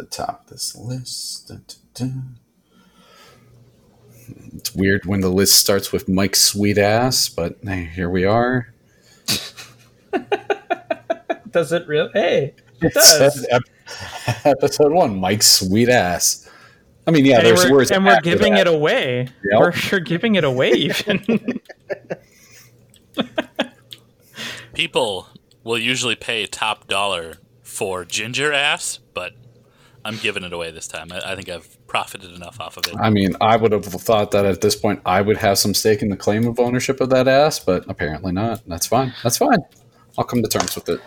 the top of this list. Dun, dun, dun. It's weird when the list starts with Mike's sweet ass, but hey, here we are. Does it really? Hey, it It does. ep- episode one, Mike's sweet ass. I mean, yeah, and there's we're, words. and we're after giving that. it away. Yep. We're sure giving it away even. People will usually pay top dollar for ginger ass, but I'm giving it away this time. I, I think I've profited enough off of it. I mean, I would have thought that at this point I would have some stake in the claim of ownership of that ass, but apparently not. That's fine. That's fine. I'll come to terms with it.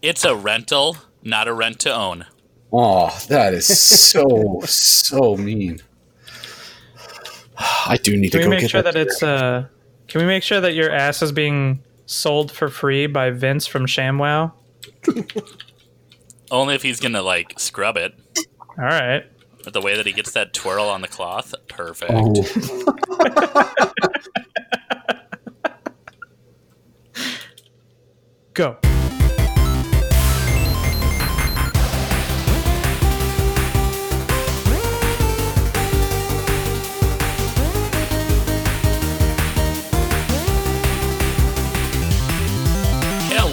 It's a rental, not a rent to own. Oh, that is so so mean. I do need Can to we go make get sure that. that it's uh? Can we make sure that your ass is being sold for free by Vince from ShamWow? Only if he's gonna like scrub it. All right. But the way that he gets that twirl on the cloth, perfect. Oh, Go.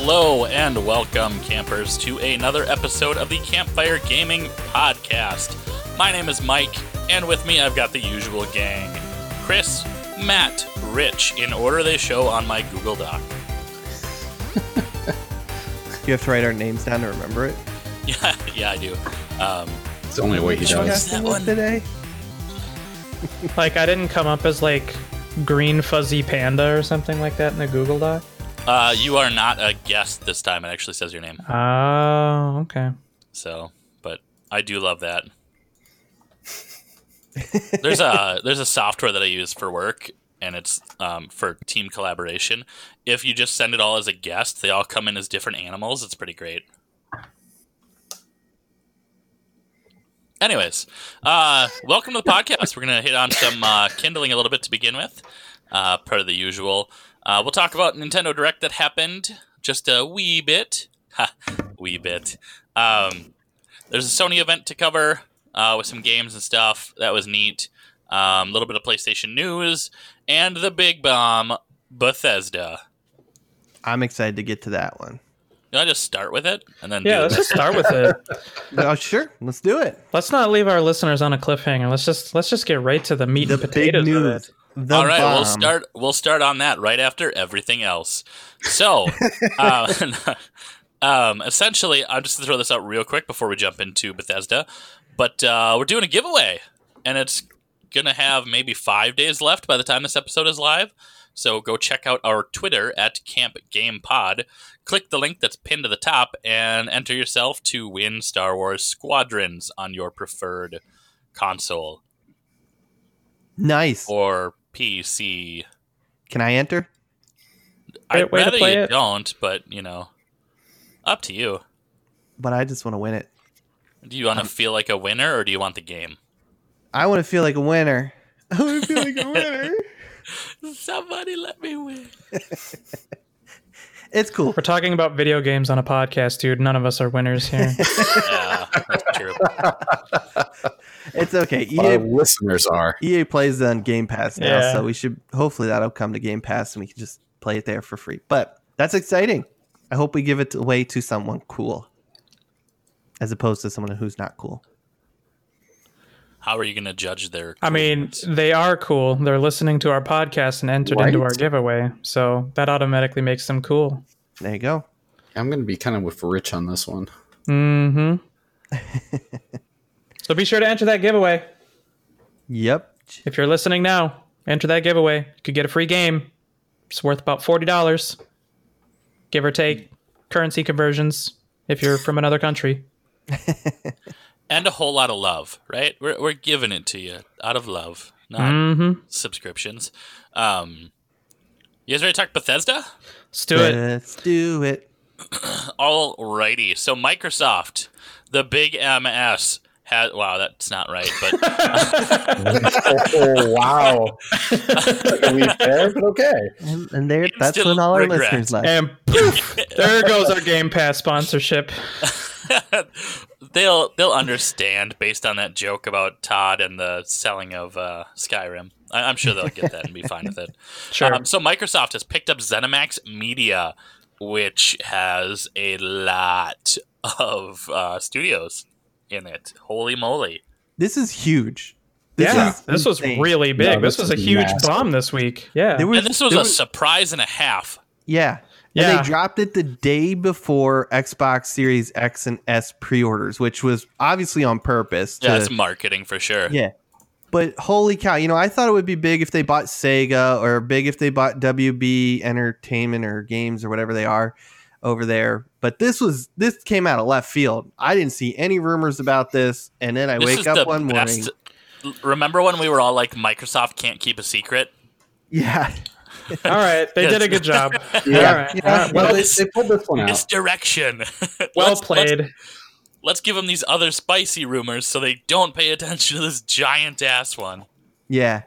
Hello and welcome, campers, to another episode of the Campfire Gaming Podcast. My name is Mike, and with me I've got the usual gang Chris, Matt, Rich, in order they show on my Google Doc. You have to write our names down to remember it. Yeah, yeah, I do. Um, it's the only way he does. is that What one? today? Like I didn't come up as like green fuzzy panda or something like that in the Google Doc. Uh, you are not a guest this time. It actually says your name. Oh, okay. So, but I do love that. there's a there's a software that I use for work, and it's um, for team collaboration. If you just send it all as a guest, they all come in as different animals. It's pretty great. Anyways, uh, welcome to the podcast. We're gonna hit on some uh, kindling a little bit to begin with, uh, part of the usual. Uh, we'll talk about Nintendo Direct that happened just a wee bit, ha, wee bit. Um, there's a Sony event to cover uh, with some games and stuff. That was neat. A little bit of PlayStation news and the big bomb, Bethesda. I'm excited to get to that one. Can I just start with it and then Yeah, do let's the just start with it. oh, sure. Let's do it. Let's not leave our listeners on a cliffhanger. Let's just let's just get right to the meat The and big potatoes of news. The All right, we'll start. We'll start on that right after everything else. So, uh, um, essentially, I'm just gonna throw this out real quick before we jump into Bethesda. But uh, we're doing a giveaway, and it's gonna have maybe five days left by the time this episode is live. So go check out our Twitter at Camp Game Pod. Click the link that's pinned to the top and enter yourself to win Star Wars Squadrons on your preferred console Nice. or PC. Can I enter? I'd Great way rather you it. don't, but you know, up to you. But I just want to win it. Do you want to feel like a winner, or do you want the game? I want to feel like a winner. I want to feel like a winner. Somebody let me win. It's cool. We're talking about video games on a podcast, dude. None of us are winners here. yeah, that's true. It's okay. Our EA, listeners are. EA plays on Game Pass now, Yeah. so we should hopefully that'll come to Game Pass and we can just play it there for free. But that's exciting. I hope we give it away to someone cool, as opposed to someone who's not cool. How are you going to judge their? I mean, they are cool. They're listening to our podcast and entered into our giveaway, so that automatically makes them cool. There you go. I'm going to be kind of with Rich on this one. Mm-hmm. so be sure to enter that giveaway. Yep. If you're listening now, enter that giveaway. You could get a free game. It's worth about forty dollars, give or take currency conversions. If you're from another country, and a whole lot of love, right? We're we're giving it to you out of love, not mm-hmm. subscriptions. Um, you guys ready to talk Bethesda? let's do it. Let's do it. Alrighty. So Microsoft, the big MS, had. Wow, that's not right, but oh, wow. Like a there, but okay. And, and there, that's Instant when all our regret. listeners left. And poof, there goes our Game Pass sponsorship. they'll they'll understand based on that joke about Todd and the selling of uh, Skyrim. I, I'm sure they'll get that and be fine with it. Sure. Um, so Microsoft has picked up ZeniMax Media, which has a lot of uh, studios in it. Holy moly! This is huge. This yeah, is this was really big. No, this this was a huge massive. bomb this week. Yeah. Was, and this was there a surprise and a half. yeah. Yeah. And they dropped it the day before Xbox Series X and S pre-orders, which was obviously on purpose. Yeah, it's marketing for sure. Yeah. But holy cow, you know, I thought it would be big if they bought Sega or big if they bought WB Entertainment or Games or whatever they are over there. But this was this came out of left field. I didn't see any rumors about this, and then I This wake up one morning. Remember when we were all like, Microsoft can't keep a secret? Yeah. All right. They Yes. did a good job. Yeah. All right. Yeah. All right. Well, Well, they, they pulled this one out. Misdirection. well Let's- played. Let's, let's give them these other spicy rumors so they don't pay attention to this giant ass one. Yeah.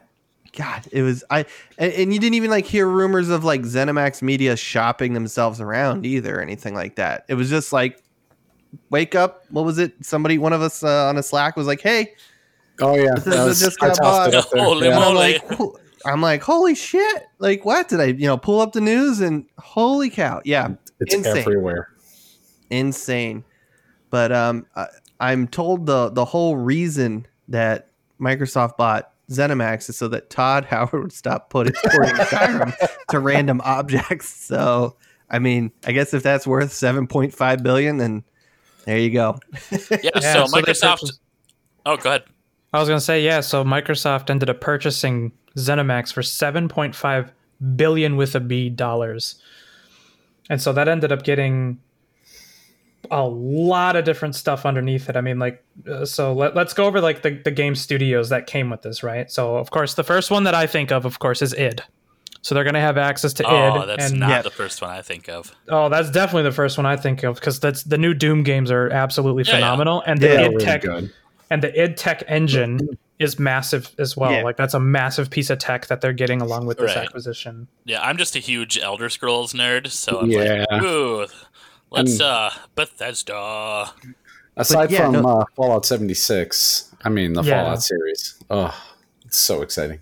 God, it was I and, and you didn't even like hear rumors of like ZeniMax Media shopping themselves around either or anything like that. It was just like wake up, what was it? Somebody one of us uh, on a Slack was like, "Hey, Oh yeah, This that is was- just got tossed bought. Holy Yeah. Moly. like, "Ho- I'm like, holy shit! Like, what did I, you know, pull up the news and holy cow, yeah, It's insane. everywhere. insane. But um, I, I'm told the the whole reason that Microsoft bought ZeniMax is so that Todd Howard would stop putting porting Skyrim to random objects. So, I mean, I guess if that's worth 7.5 billion, then there you go. Yeah, Yeah, so, so Microsoft. purchased- Oh, go ahead. I was going to say, yeah. So Microsoft ended up purchasing ZeniMax for 7.5 billion with a B dollars. And so that ended up getting a lot of different stuff underneath it. I mean, like, uh, so let, let's go over like the, the game studios that came with this, right? So, of course, the first one that I think of, of course, is id. So they're going to have access to Oh, id. Oh, that's and not Yeah. the first one I think of. Oh, that's definitely the first one I think of because that's the new Doom games are absolutely Yeah, yeah. phenomenal, and the Yeah, id really tech good. and the id tech engine is massive as well. Yeah. Like that's a massive piece of tech that they're getting along with this Right. acquisition. Yeah, I'm just a huge Elder Scrolls nerd, so I'm Yeah. like, ooh, let's And- uh Bethesda. Aside yeah, from no- uh, Fallout 76, I mean the Yeah. Fallout series. Oh, it's so exciting.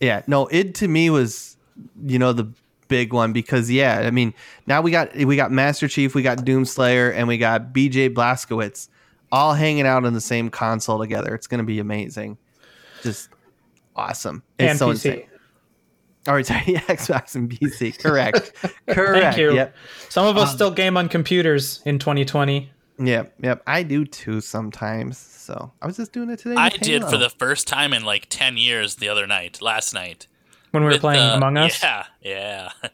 Yeah, no, id to me was, you know, the big one because yeah, I mean, now we got we got Master Chief, we got Doomslayer, and we got BJ Blazkowicz all hanging out on the same console together. It's gonna be amazing, just awesome. It's and so PC. insane. All right, sorry, Xbox and PC. Correct, correct. Thank you. Yep, Some of us Um, still game on computers in 2020. yep, yep. I do too sometimes. So I was just doing it today. I did for the first time in like ten years the other night, last night. When we were with, playing uh, Among Us, Yeah, yeah.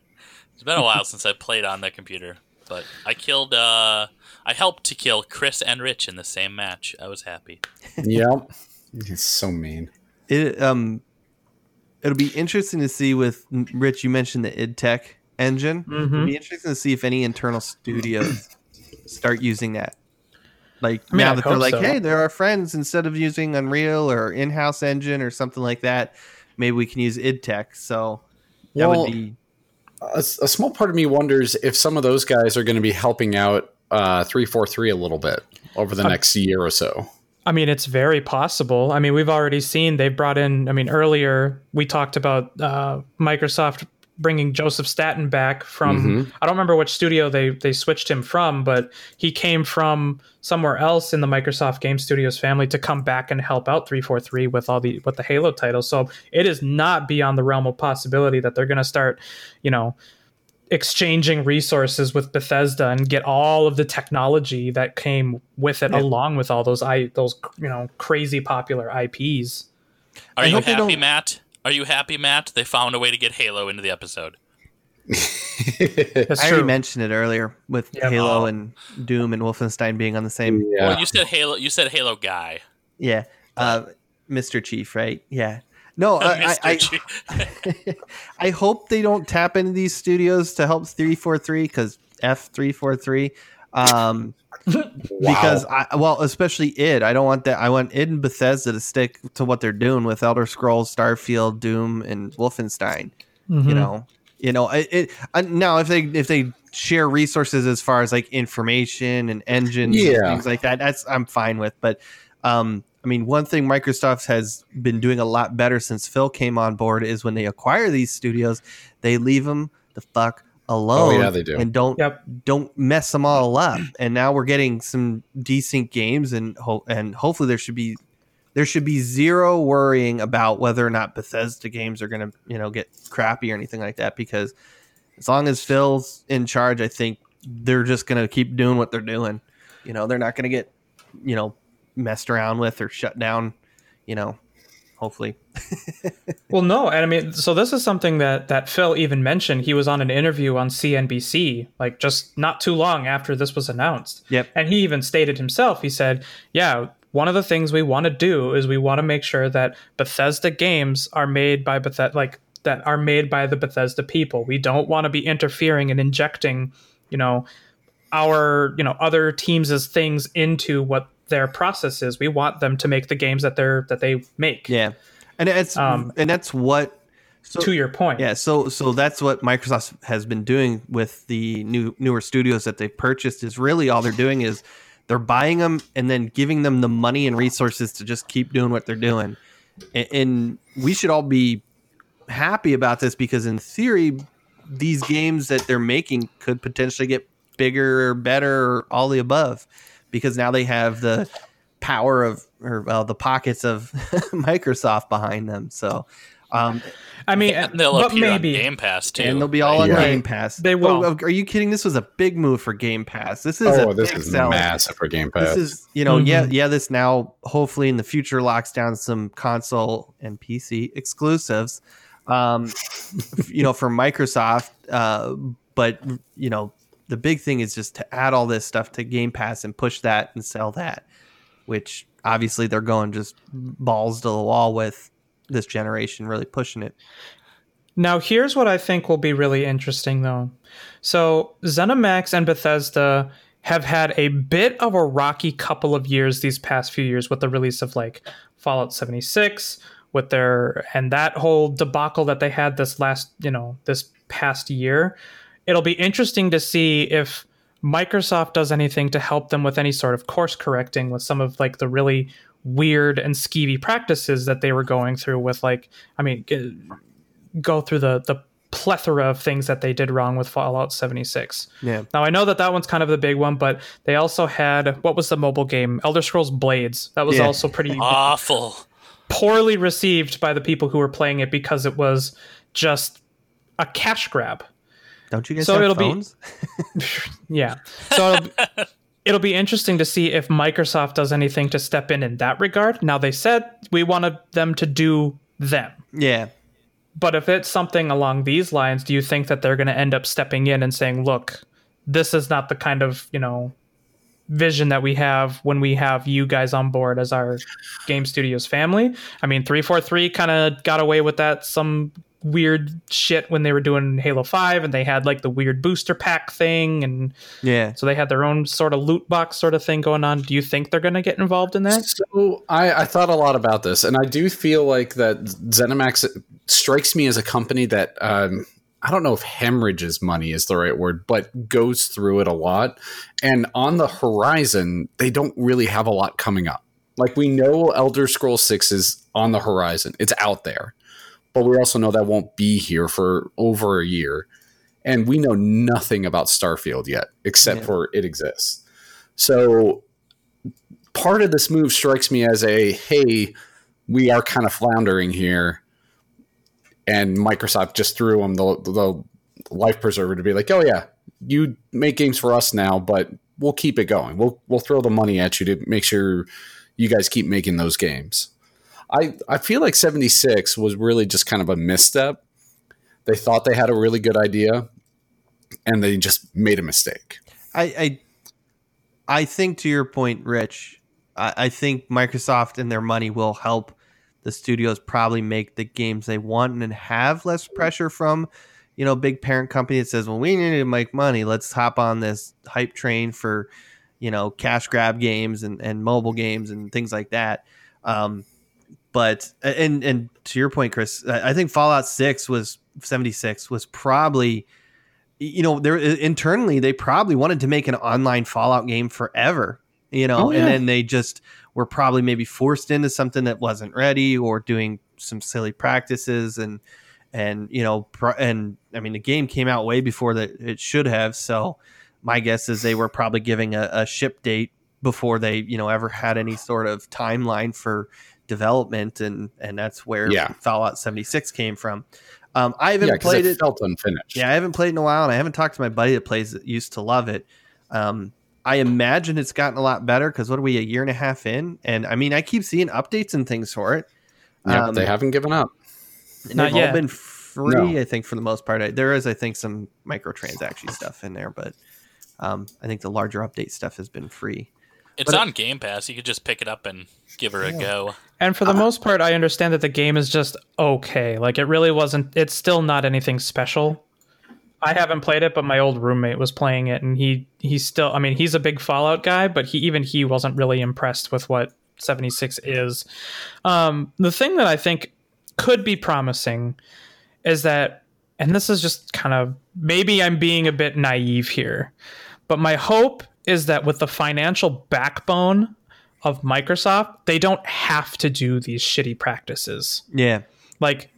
It's been a while since I played on the computer, but I killed. uh I helped to kill Chris and Rich in the same match. I was happy. yep. He's so mean. it um it'll be interesting to see with Rich. You mentioned the id Tech engine. It'll Mhm. be interesting to see if any internal studios start using that. Like I mean, now I that they're like, so. hey, they're our friends. Instead of using Unreal or in-house engine or something like that, maybe we can use id Tech. So that Well, would be a, a small part of me wonders if some of those guys are going to be helping out uh, 343 a little bit over the next year or so. I mean, it's very possible. I mean, we've already seen they've brought in. I mean, earlier we talked about uh, Microsoft bringing Joseph Staten back from. Mhm. I don't remember which studio they they switched him from, but he came from somewhere else in the Microsoft Game Studios family to come back and help out 343 with all the with the Halo titles. So it is not beyond the realm of possibility that they're going to start, you know, exchanging resources with Bethesda and get all of the technology that came with it Yeah. along with all those i those you know crazy popular IPs. Are I you happy, Matt? Are you happy, Matt? They found a way to get Halo into the episode. That's I already mentioned it earlier with Yeah. Halo Oh. and Doom and Wolfenstein being on the same yeah. Well, you said Halo. You said Halo guy, yeah. Uh, Mr. Chief, right? Yeah. No, I, I, I, I hope they don't tap into these studios to help 343 because F343. Um, because I, well, especially id. I don't want that. I want id and Bethesda to stick to what they're doing with Elder Scrolls, Starfield, Doom, and Wolfenstein. Mhm. You know, you know, it, it uh, now if they if they share resources as far as like information and engines and Yeah. things like that, that's I'm fine with. But um, I mean, one thing Microsoft has been doing a lot better since Phil came on board is when they acquire these studios, they leave them the fuck alone. Oh, yeah, they do. and don't Yep. don't mess them all up. And now we're getting some decent games, and ho- and hopefully there should be there should be zero worrying about whether or not Bethesda games are going to you know get crappy or anything like that. Because as long as Phil's in charge, I think they're just going to keep doing what they're doing. You know, they're not going to get you know messed around with or shut down. You know, hopefully. Well, no, and I mean, so this is something that that Phil even mentioned. He was on an interview on CNBC, like just not too long after this was announced. Yep. And he even stated himself. He said, "Yeah, one of the things we want to do is we want to make sure that Bethesda games are made by Bethesda, like that are made by the Bethesda people. We don't want to be interfering and injecting, you know, our you know other teams' things into what." Their processes. we want them to make the games that they're that they make Yeah, and it's Um, and that's what. So, to your point Yeah, so so that's what Microsoft has been doing with the new newer studios that they've purchased. Is really all they're doing is they're buying them and then giving them the money and resources to just keep doing what they're doing. And, and we should all be happy about this because in theory, these games that they're making could potentially get bigger or better or all the above because now they have the power of or well the pockets of Microsoft behind them. So um, I mean, And they'll but appear maybe on Game Pass too. and they'll be all on Yeah. Game Pass. They will. Oh, are you kidding? This was a big move for Game Pass. This is Oh, a this big is sell. massive for Game Pass. This is, you know, yeah, Mhm. yeah. This now hopefully in the future locks down some console and PC exclusives, um, you know, for Microsoft. Uh, but you know, the big thing is just to add all this stuff to Game Pass and push that and sell that, which obviously they're going just balls to the wall with this generation, really pushing it. Now, here's what I think will be really interesting, though. So, ZeniMax and Bethesda have had a bit of a rocky couple of years these past few years with the release of like Fallout 76, with their and that whole debacle that they had this last, you know, this past year. It'll be interesting to see if Microsoft does anything to help them with any sort of course correcting with some of like the really weird and skeevy practices that they were going through with like I mean go through the the plethora of things that they did wrong with Fallout 76. Yeah. Now I know that that one's kind of the big one, but they also had what was the mobile game Elder Scrolls Blades. That was Yeah. also pretty Awful. poorly received by the people who were playing it because it was just a cash grab. Don't you guys So have it'll be- phones? Yeah. So it'll, it'll be interesting to see if Microsoft does anything to step in in that regard. Now they said we wanted them to do them. yeah. But if it's something along these lines, do you think that they're going to end up stepping in and saying, "Look, this is not the kind of, you know, vision that we have when we have you guys on board as our game studios family?" I mean, 343 kind of got away with that some weird shit when they were doing Halo 5 and they had like the weird booster pack thing and Yeah. so they had their own sort of loot box sort of thing going on. Do you think they're going to get involved in that? So I, I thought a lot about this, and I do feel like that ZeniMax strikes me as a company that um, I don't know if hemorrhages money is the right word, but goes through it a lot. And on the horizon, they don't really have a lot coming up. Like we know Elder Scrolls Six is on the horizon; it's out there, but we also know that won't be here for over a year. And we know nothing about Starfield yet, except Yeah. for it exists. So part of this move strikes me as a hey, we are kind of floundering here, and Microsoft just threw them the, the life preserver to be like, oh yeah, you make games for us now, but we'll keep it going. We'll we'll throw the money at you to make sure you guys keep making those games. I I feel like 76 was really just kind of a misstep. They thought they had a really good idea and they just made a mistake. I, I I think to your point, Rich, I, I think Microsoft and their money will help the studios probably make the games they want and have less pressure from, you know, big parent company that says, Well, we need to make money. Let's hop on this hype train for, you know, cash grab games and, and mobile games and things like that. Um but and and to your point, Chris, I think Fallout Six was seventy six was probably, you know, there internally they probably wanted to make an online Fallout game forever, you know, Oh, yeah. and then they just were probably maybe forced into something that wasn't ready or doing some silly practices and and you know and I mean the game came out way before that it should have, so my guess is they were probably giving a, a ship date before they you know ever had any sort of timeline for development and and that's where Yeah. Fallout 76 came from. Um, I haven't Yeah, played it, it. felt unfinished. Yeah, I haven't played in a while, and I haven't talked to my buddy that plays it. Used to love it. Um, I imagine it's gotten a lot better because what are we a year and a half in? And I mean, I keep seeing updates and things for it. Yeah, Um, they haven't given up. and Not they've all yet. been free, No. I think, for the most part. I, there is, I think, some microtransaction stuff in there, but um, I think the larger update stuff has been free. It's But- on Game Pass. You could just pick it up and give her a go. And for the most part, I understand that the game is just okay. Like it really wasn't. It's still not anything special. I haven't played it, but my old roommate was playing it, and he he's still. I mean, he's a big Fallout guy, but he even he wasn't really impressed with what 76 is. Um, the thing that I think could be promising is that, and this is just kind of maybe I'm being a bit naive here, but my hope is that with the financial backbone of Microsoft, they don't have to do these shitty practices. Yeah, Like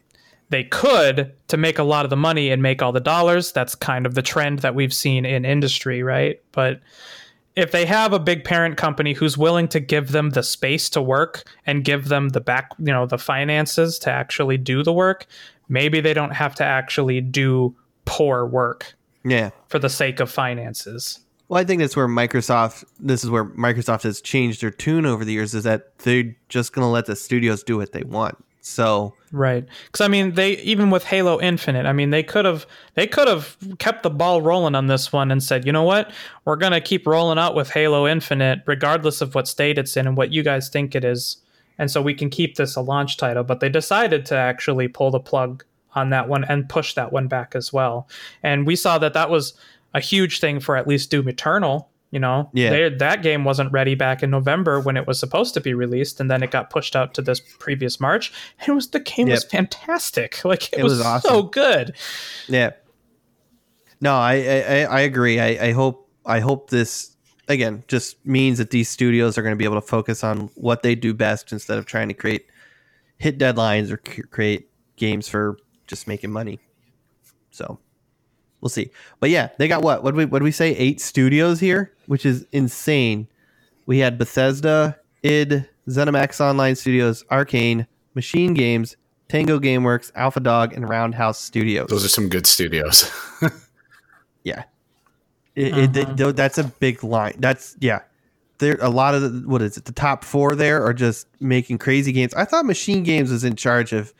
they could to make a lot of the money and make all the dollars. That's kind of the trend that we've seen in industry, right? But if they have a big parent company who's willing to give them the space to work and give them the back, you know, the finances to actually do the work, maybe they don't have to actually do poor work yeah. for the sake of finances. Well, I think that's where Microsoft. This is where Microsoft has changed their tune over the years. Is that they're just going to let the studios do what they want. So Right. Cuz I mean they even with Halo Infinite, I mean they could have they could have kept the ball rolling on this one and said, "You know what? We're going to keep rolling out with Halo Infinite regardless of what state it's in and what you guys think it is." And so we can keep this a launch title, but they decided to actually pull the plug on that one and push that one back as well. And we saw that that was a huge thing for at least Doom Eternal. You know, Yeah. They- that game wasn't ready back in November when it was supposed to be released, and then it got pushed out to this previous March. And it was the game was fantastic. Like it, It was, was awesome. so good. Yeah. No, I I, I- I agree. I, I hope I hope this again just means that these studios are going to be able to focus on what they do best instead of trying to create hit deadlines or c- create games for just making money. So we'll see. But yeah, they got what? What we what we say? Eight studios here, which is insane. We had Bethesda, id, ZeniMax Online Studios, Arcane, Machine Games, Tango GameWorks, Alpha Dog, and Roundhouse Studios. Those are some good studios. Yeah, it, it- Uh-huh. th- that's a big line. That's yeah. There a lot of the, what is it? The top four there are just making crazy games. I thought Machine Games was in charge of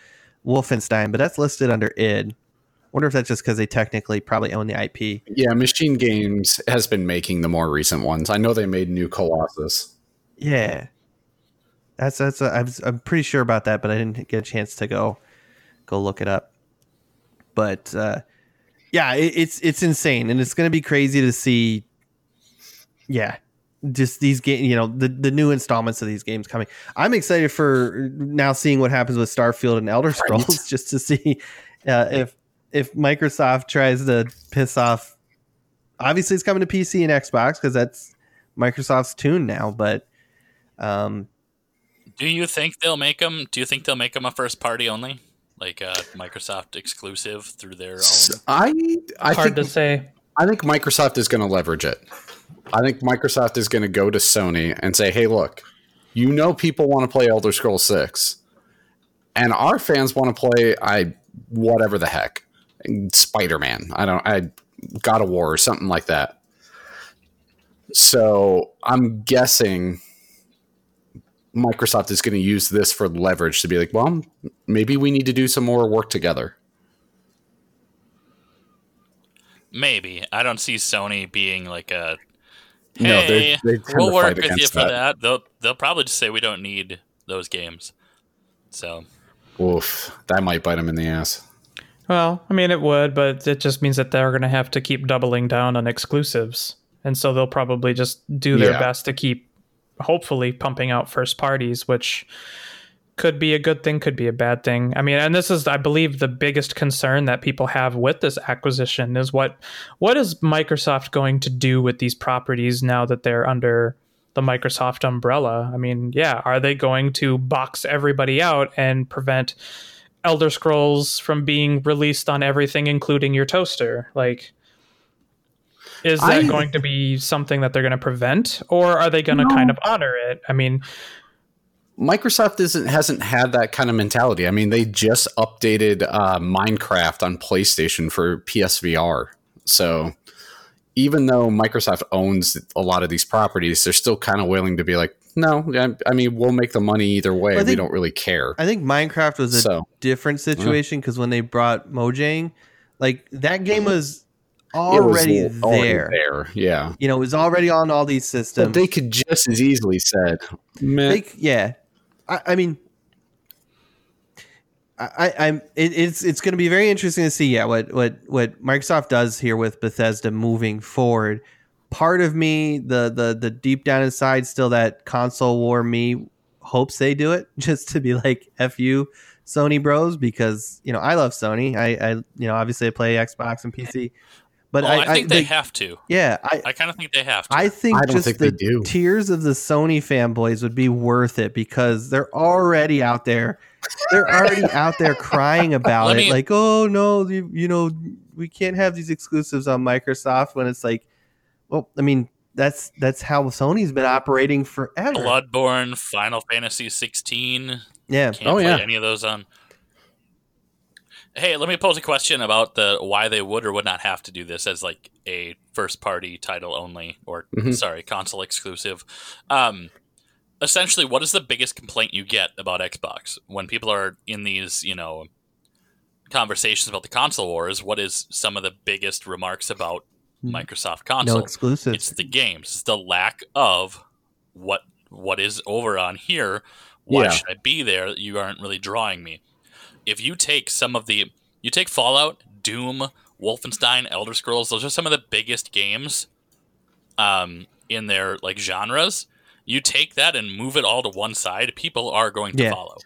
Wolfenstein, but that's listed under id. Wonder if that's just because they technically probably own the IP. yeah, Machine Games has been making the more recent ones. I know they made New Colossus. Yeah, that's that's. A, I'm I'm pretty sure about that, but I didn't get a chance to go go look it up. But uh, yeah, it, it's it's insane, and it's going to be crazy to see. Yeah, just these game, you know, the the new installments of these games coming. I'm excited for now seeing what happens with Starfield and Elder Scrolls, just to see uh, if if Microsoft tries to piss off. Obviously, it's coming to PC and Xbox because that's Microsoft's tune now, but. Um, Do you think they'll make them? Do you think they'll make them a first party only, like a Microsoft exclusive through their own? I I Hard think to say. I think Microsoft is going to leverage it. I think Microsoft is going to go to Sony and say, "Hey, look, you know people want to play Elder Scrolls 6 and our fans want to play I whatever the heck. Spider-Man. I don't I God of War or something like that." So, I'm guessing Microsoft is going to use this for leverage to be like, "Well, maybe we need to do some more work together." Maybe I don't see Sony being like a. No, they- Hey, they we'll work fight with you against for that. that. They'll they'll probably just say we don't need those games. So Oof, that might bite them in the ass. Well, I mean, it would, but it just means that they're going to have to keep doubling down on exclusives. And so they'll probably just do their Yeah. best to keep, hopefully, pumping out first parties, which could be a good thing, could be a bad thing. I mean, and this is, I believe, the biggest concern that people have with this acquisition is what what is Microsoft going to do with these properties now that they're under the Microsoft umbrella? I mean, yeah, are they going to box everybody out and prevent Elder Scrolls from being released on everything, including your toaster? Like, is that I- going to be something that they're going to prevent, or are they going to No. kind of honor it? I mean, Microsoft isn't hasn't had that kind of mentality. I mean, they just updated uh, Minecraft on PlayStation for PSVR. So even though Microsoft owns a lot of these properties, they're still kind of willing to be like, no, I, I mean, we'll make the money either way. I we don't really care. I think Minecraft was a So different situation because when they brought Mojang, like that game was it was already already there. there. Yeah. You know, it was already on all these systems. But they could just as easily said. They- yeah, I, I mean, I, I- I'm. It, it's it's going to be very interesting to see. Yeah, what what what Microsoft does here with Bethesda moving forward. Part of me, the the the deep down inside, still that console war me hopes they do it just to be like f you Sony bros because you know I love Sony. I I you know obviously I play Xbox and PC, but Well, I, I, think they they- have to. yeah I I kind of think they have to. I think I just think the they do. tears of the Sony fanboys would be worth it because they're already out there. They're already out there crying about Let it. me- like, oh no, you, you know, we can't have these exclusives on Microsoft when it's like, well, I mean, that's that's how Sony's been operating forever. Bloodborne, Final Fantasy 16. Yeah. Can't Oh, play yeah. any of those on. Hey, let me pose a question about the why they would or would not have to do this as like a first party title only or Mhm. sorry, console exclusive. Um essentially what is the biggest complaint you get about Xbox when people are in these, you know, conversations about the console wars? What is some of the biggest remarks about Microsoft console? No exclusives. it's the games it's the lack of what what is over on here why Yeah. should i be there you aren't really drawing me if you take some of the you take fallout doom wolfenstein elder scrolls those are some of the biggest games um in their like genres you take that and move it all to one side people are going to Yeah. follow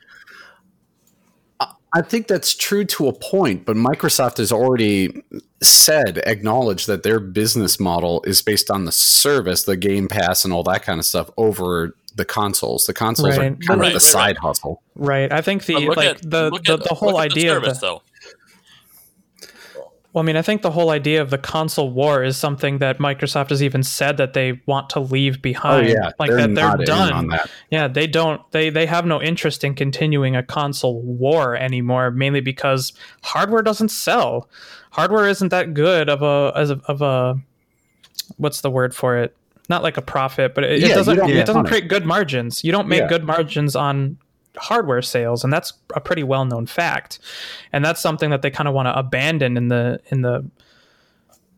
I think that's true to a point, but Microsoft has already said, acknowledged that their business model is based on the service, the Game Pass, and all that kind of stuff over the consoles. The consoles Right. are kind Right, of the right, side hustle. Right. I think the like at- the the, at- the whole look at the idea of service, the, though well, I mean, I think the whole idea of the console war is something that Microsoft has even said that they want to leave behind. Oh behind. yeah, like they're that they're done. on that. Yeah, they don't. They they have no interest in continuing a console war anymore. Mainly because hardware doesn't sell. Hardware isn't that good of a as a, of a what's the word for it? Not like a profit, but it, Yeah, it doesn't. It doesn't create good margins. You don't make Yeah. good margins on hardware sales, and that's a pretty well known fact. And that's something that they kind of want to abandon in the in the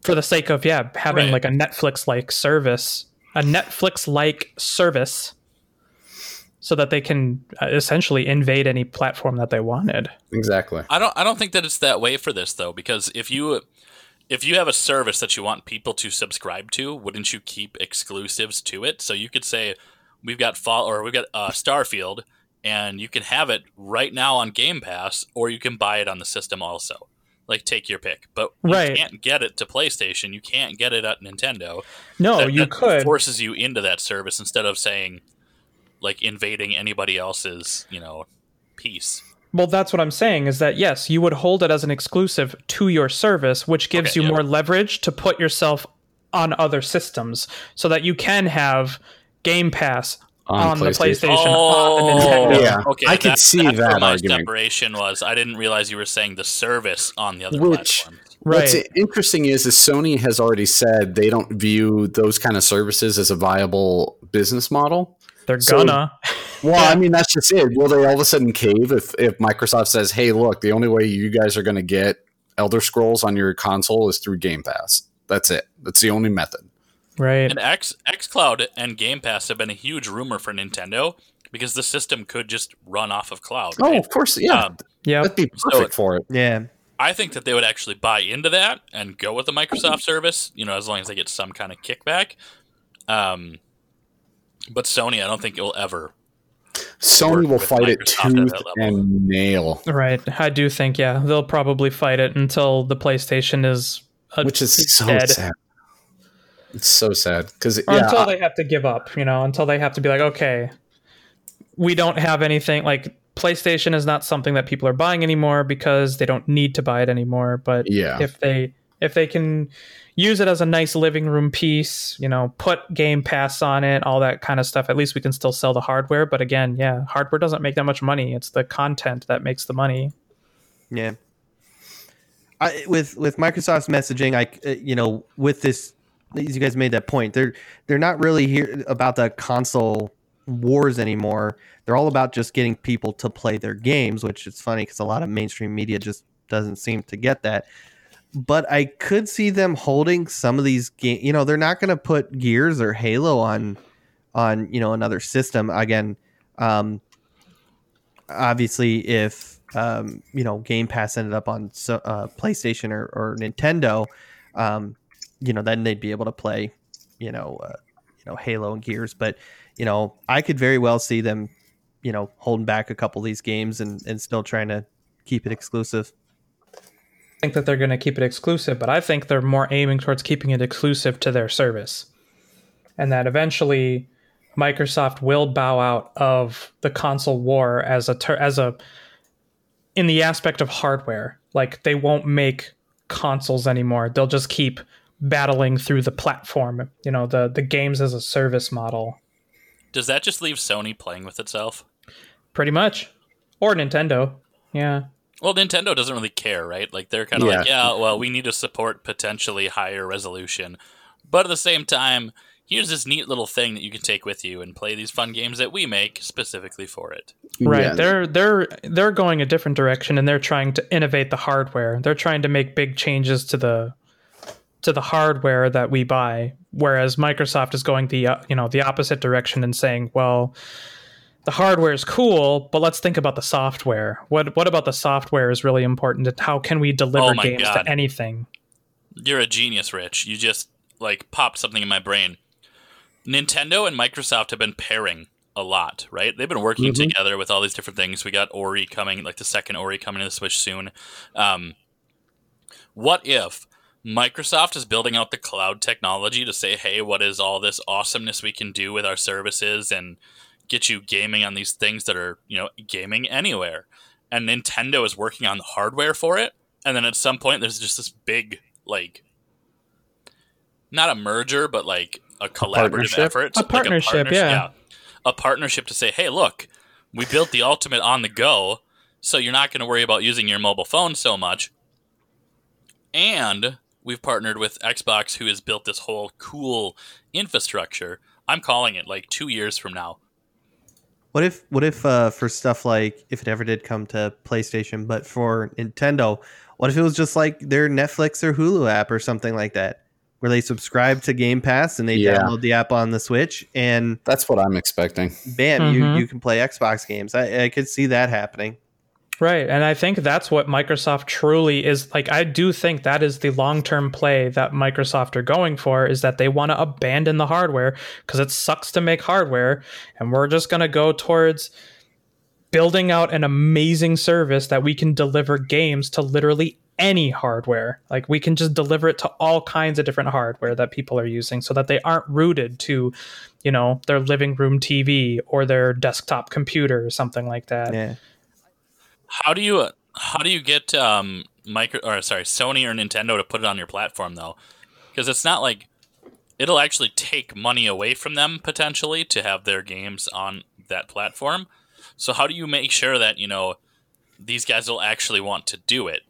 for the sake of yeah having Right. like a Netflix like service, a Netflix like service so that they can uh, essentially invade any platform that they wanted. Exactly. I don't I don't think that it's that way for this though because if you if you have a service that you want people to subscribe to, wouldn't you keep exclusives to it? So you could say we've got fall or we've got uh, Starfield and you can have it right now on Game Pass or you can buy it on the system also. Like take your pick. But you Right. can't get it to PlayStation, you can't get it at Nintendo. No, That- you that could. forces you into that service instead of saying like invading anybody else's, you know, piece. Well, that's what I'm saying is that yes, you would hold it as an exclusive to your service, which gives Okay, you yeah. more leverage to put yourself on other systems so that you can have Game Pass on, the PlayStation, on the oh, Nintendo. Yeah, okay. I could that's- see that's where that my argument. separation was. I didn't realize you were saying the service on the other Which- platforms. What's interesting is, is Sony has already said they don't view those kind of services as a viable business model. They're So- gonna. Well, I mean, that's just it. Will they all of a sudden cave if, if Microsoft says, hey, look, the only way you guys are going to get Elder Scrolls on your console is through Game Pass? That's it. That's the only method. Right. And X XCloud and Game Pass have been a huge rumor for Nintendo because the system could just run off of cloud. Oh, of course. Yeah. Um, Yep. that'd be So- perfect for it. Yeah. I think that they would actually buy into that and go with the Microsoft service, you know, as long as they get some kind of kickback. Um, but Sony, I don't think it will ever Sony will fight it Microsoft at tooth and nail, Right. I do think, yeah, they'll probably fight it until the PlayStation is uh, which is so dead. sad. It's so sad because yeah, until I- they have to give up, you know, until they have to be like, okay, we don't have anything like PlayStation is not something that people are buying anymore because they don't need to buy it anymore. But Yeah. if they if they can use it as a nice living room piece, you know, put Game Pass on it, all that kind of stuff, at least we can still sell the hardware. But again, yeah, hardware doesn't make that much money. It's the content that makes the money. Yeah. I, with with Microsoft's messaging, I uh, you know with this, as you guys made that point, they're they're not really here about the console wars anymore. They're all about just getting people to play their games, which is funny because a lot of mainstream media just doesn't seem to get that. But I could see them holding some of these games. You know, they're not going to put Gears or Halo on on you know another system again. Um, obviously, if um, you know Game Pass ended up on uh, PlayStation or, or Nintendo, um, you know, then they'd be able to play, you know, uh, you know Halo and Gears. But you know, I could very well see them, you know, holding back a couple of these games and and still trying to keep it exclusive. I think that they're going to keep it exclusive, but I think they're more aiming towards keeping it exclusive to their service. And that eventually Microsoft will bow out of the console war as a ter- as a in the aspect of hardware. Like they won't make consoles anymore. They'll just keep battling through the platform, you know, the the games as a service model. Does that just leave Sony playing with itself? Pretty much. Or Nintendo. Yeah. Well, Nintendo doesn't really care, right? Like they're kind of Yeah. like, yeah, well, we need to support potentially higher resolution, but at the same time, here's this neat little thing that you can take with you and play these fun games that we make specifically for it. Right. Yeah. They're they're they're going a different direction and they're trying to innovate the hardware. They're trying to make big changes to the to the hardware that we buy whereas Microsoft is going the uh, you know the opposite direction and saying, well, the hardware is cool, but let's think about the software. What what about the software is really important and how can we deliver Oh games God. to anything? You're a genius, Rich. You just like popped something in my brain. Nintendo and Microsoft have been pairing a lot, right? They've been working Mhm. together with all these different things. We got Ori coming, like the second Ori coming to the Switch soon. Um, what if Microsoft is building out the cloud technology to say, hey, what is all this awesomeness we can do with our services and get you gaming on these things that are, you know, gaming anywhere? And Nintendo is working on the hardware for it. And then at some point, there's just this big, like, not a merger, but like a collaborative partnership? effort. A like partnership, yeah. A partnership to say, hey, look, we built the ultimate on the go, so you're not going to worry about using your mobile phone so much. And we've partnered with Xbox, who has built this whole cool infrastructure. I'm calling it like two years from now. What if what if uh, for stuff like if it ever did come to PlayStation, but for Nintendo, what if it was just like their Netflix or Hulu app or something like that, where they subscribe to Game Pass and they Yeah. download the app on the Switch and That's what I'm expecting. bam, you Mhm. you can play Xbox games. I, I could see that happening. Right. And I think that's what Microsoft truly is like. I do think that is the long term play that Microsoft are going for is that they want to abandon the hardware because it sucks to make hardware. And we're just going to go towards building out an amazing service that we can deliver games to literally any hardware. Like we can just deliver it to all kinds of different hardware that people are using so that they aren't rooted to, you know, their living room TV or their desktop computer or something like that. Yeah. How do you how do you get um micro or sorry Sony or Nintendo to put it on your platform though? Because it's not like it'll actually take money away from them potentially to have their games on that platform. So how do you make sure that you know these guys will actually want to do it?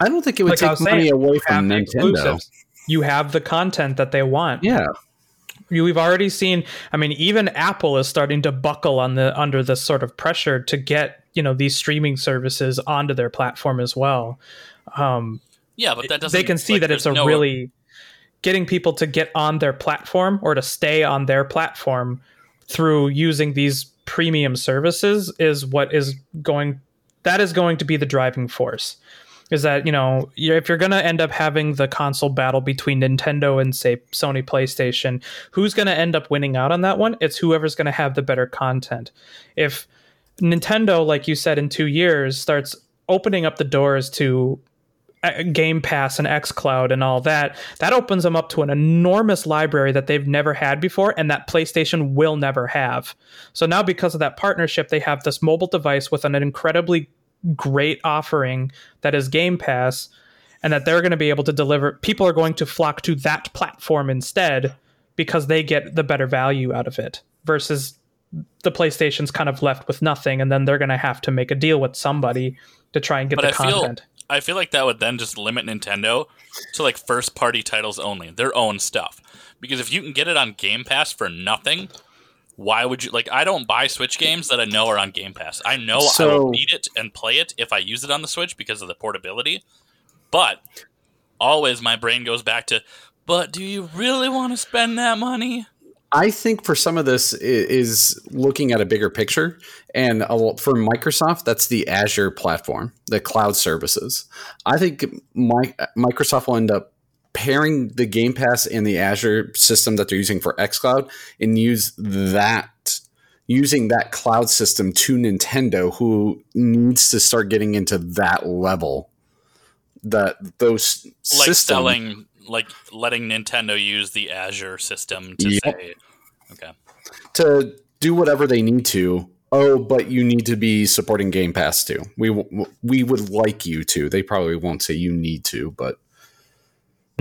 I don't think it would Like take was money saying, away from Nintendo. exclusives. You have the content that they want. Yeah, You- We've already seen. I mean, even Apple is starting to buckle on the under this sort of pressure to get you know these streaming services onto their platform as well. Um, Yeah, but that doesn't. they can see like, that it's a no- really getting people to get on their platform or to stay on their platform through using these premium services is what is going that is going to be the driving force is that you know if you're going to end up having the console battle between Nintendo and say Sony PlayStation, who's going to end up winning out on that one? It's whoever's going to have the better content. If Nintendo, like you said, in two years starts opening up the doors to uh, Game Pass and xCloud and all that, that opens them up to an enormous library that they've never had before and that PlayStation will never have. So now, because of that partnership, they have this mobile device with an incredibly great offering that is Game Pass, and that they're going to be able to deliver. People are going to flock to that platform instead because they get the better value out of it versus the PlayStation's kind of left with nothing, and then they're going to have to make a deal with somebody to try and get But the I feel- content. I feel like that would then just limit Nintendo to like first party titles only, their own stuff. Because if you can get it on Game Pass for nothing, why would you like I don't buy Switch games that I know are on Game Pass. I know I will need it and play it if I use it on the Switch because of the portability. But always my brain goes back to but do you really want to spend that money? I think for some of this is looking at a bigger picture, and for Microsoft, that's the Azure platform, the cloud services. I think my, Microsoft will end up pairing the Game Pass and the Azure system that they're using for xCloud, and use that using that cloud system to Nintendo, who needs to start getting into that level. That those Like systems, selling like letting Nintendo use the Azure system to Yep. say Okay. to do whatever they need to. Oh, but you need to be supporting Game Pass too. We we would like you to. They probably won't say you need to, but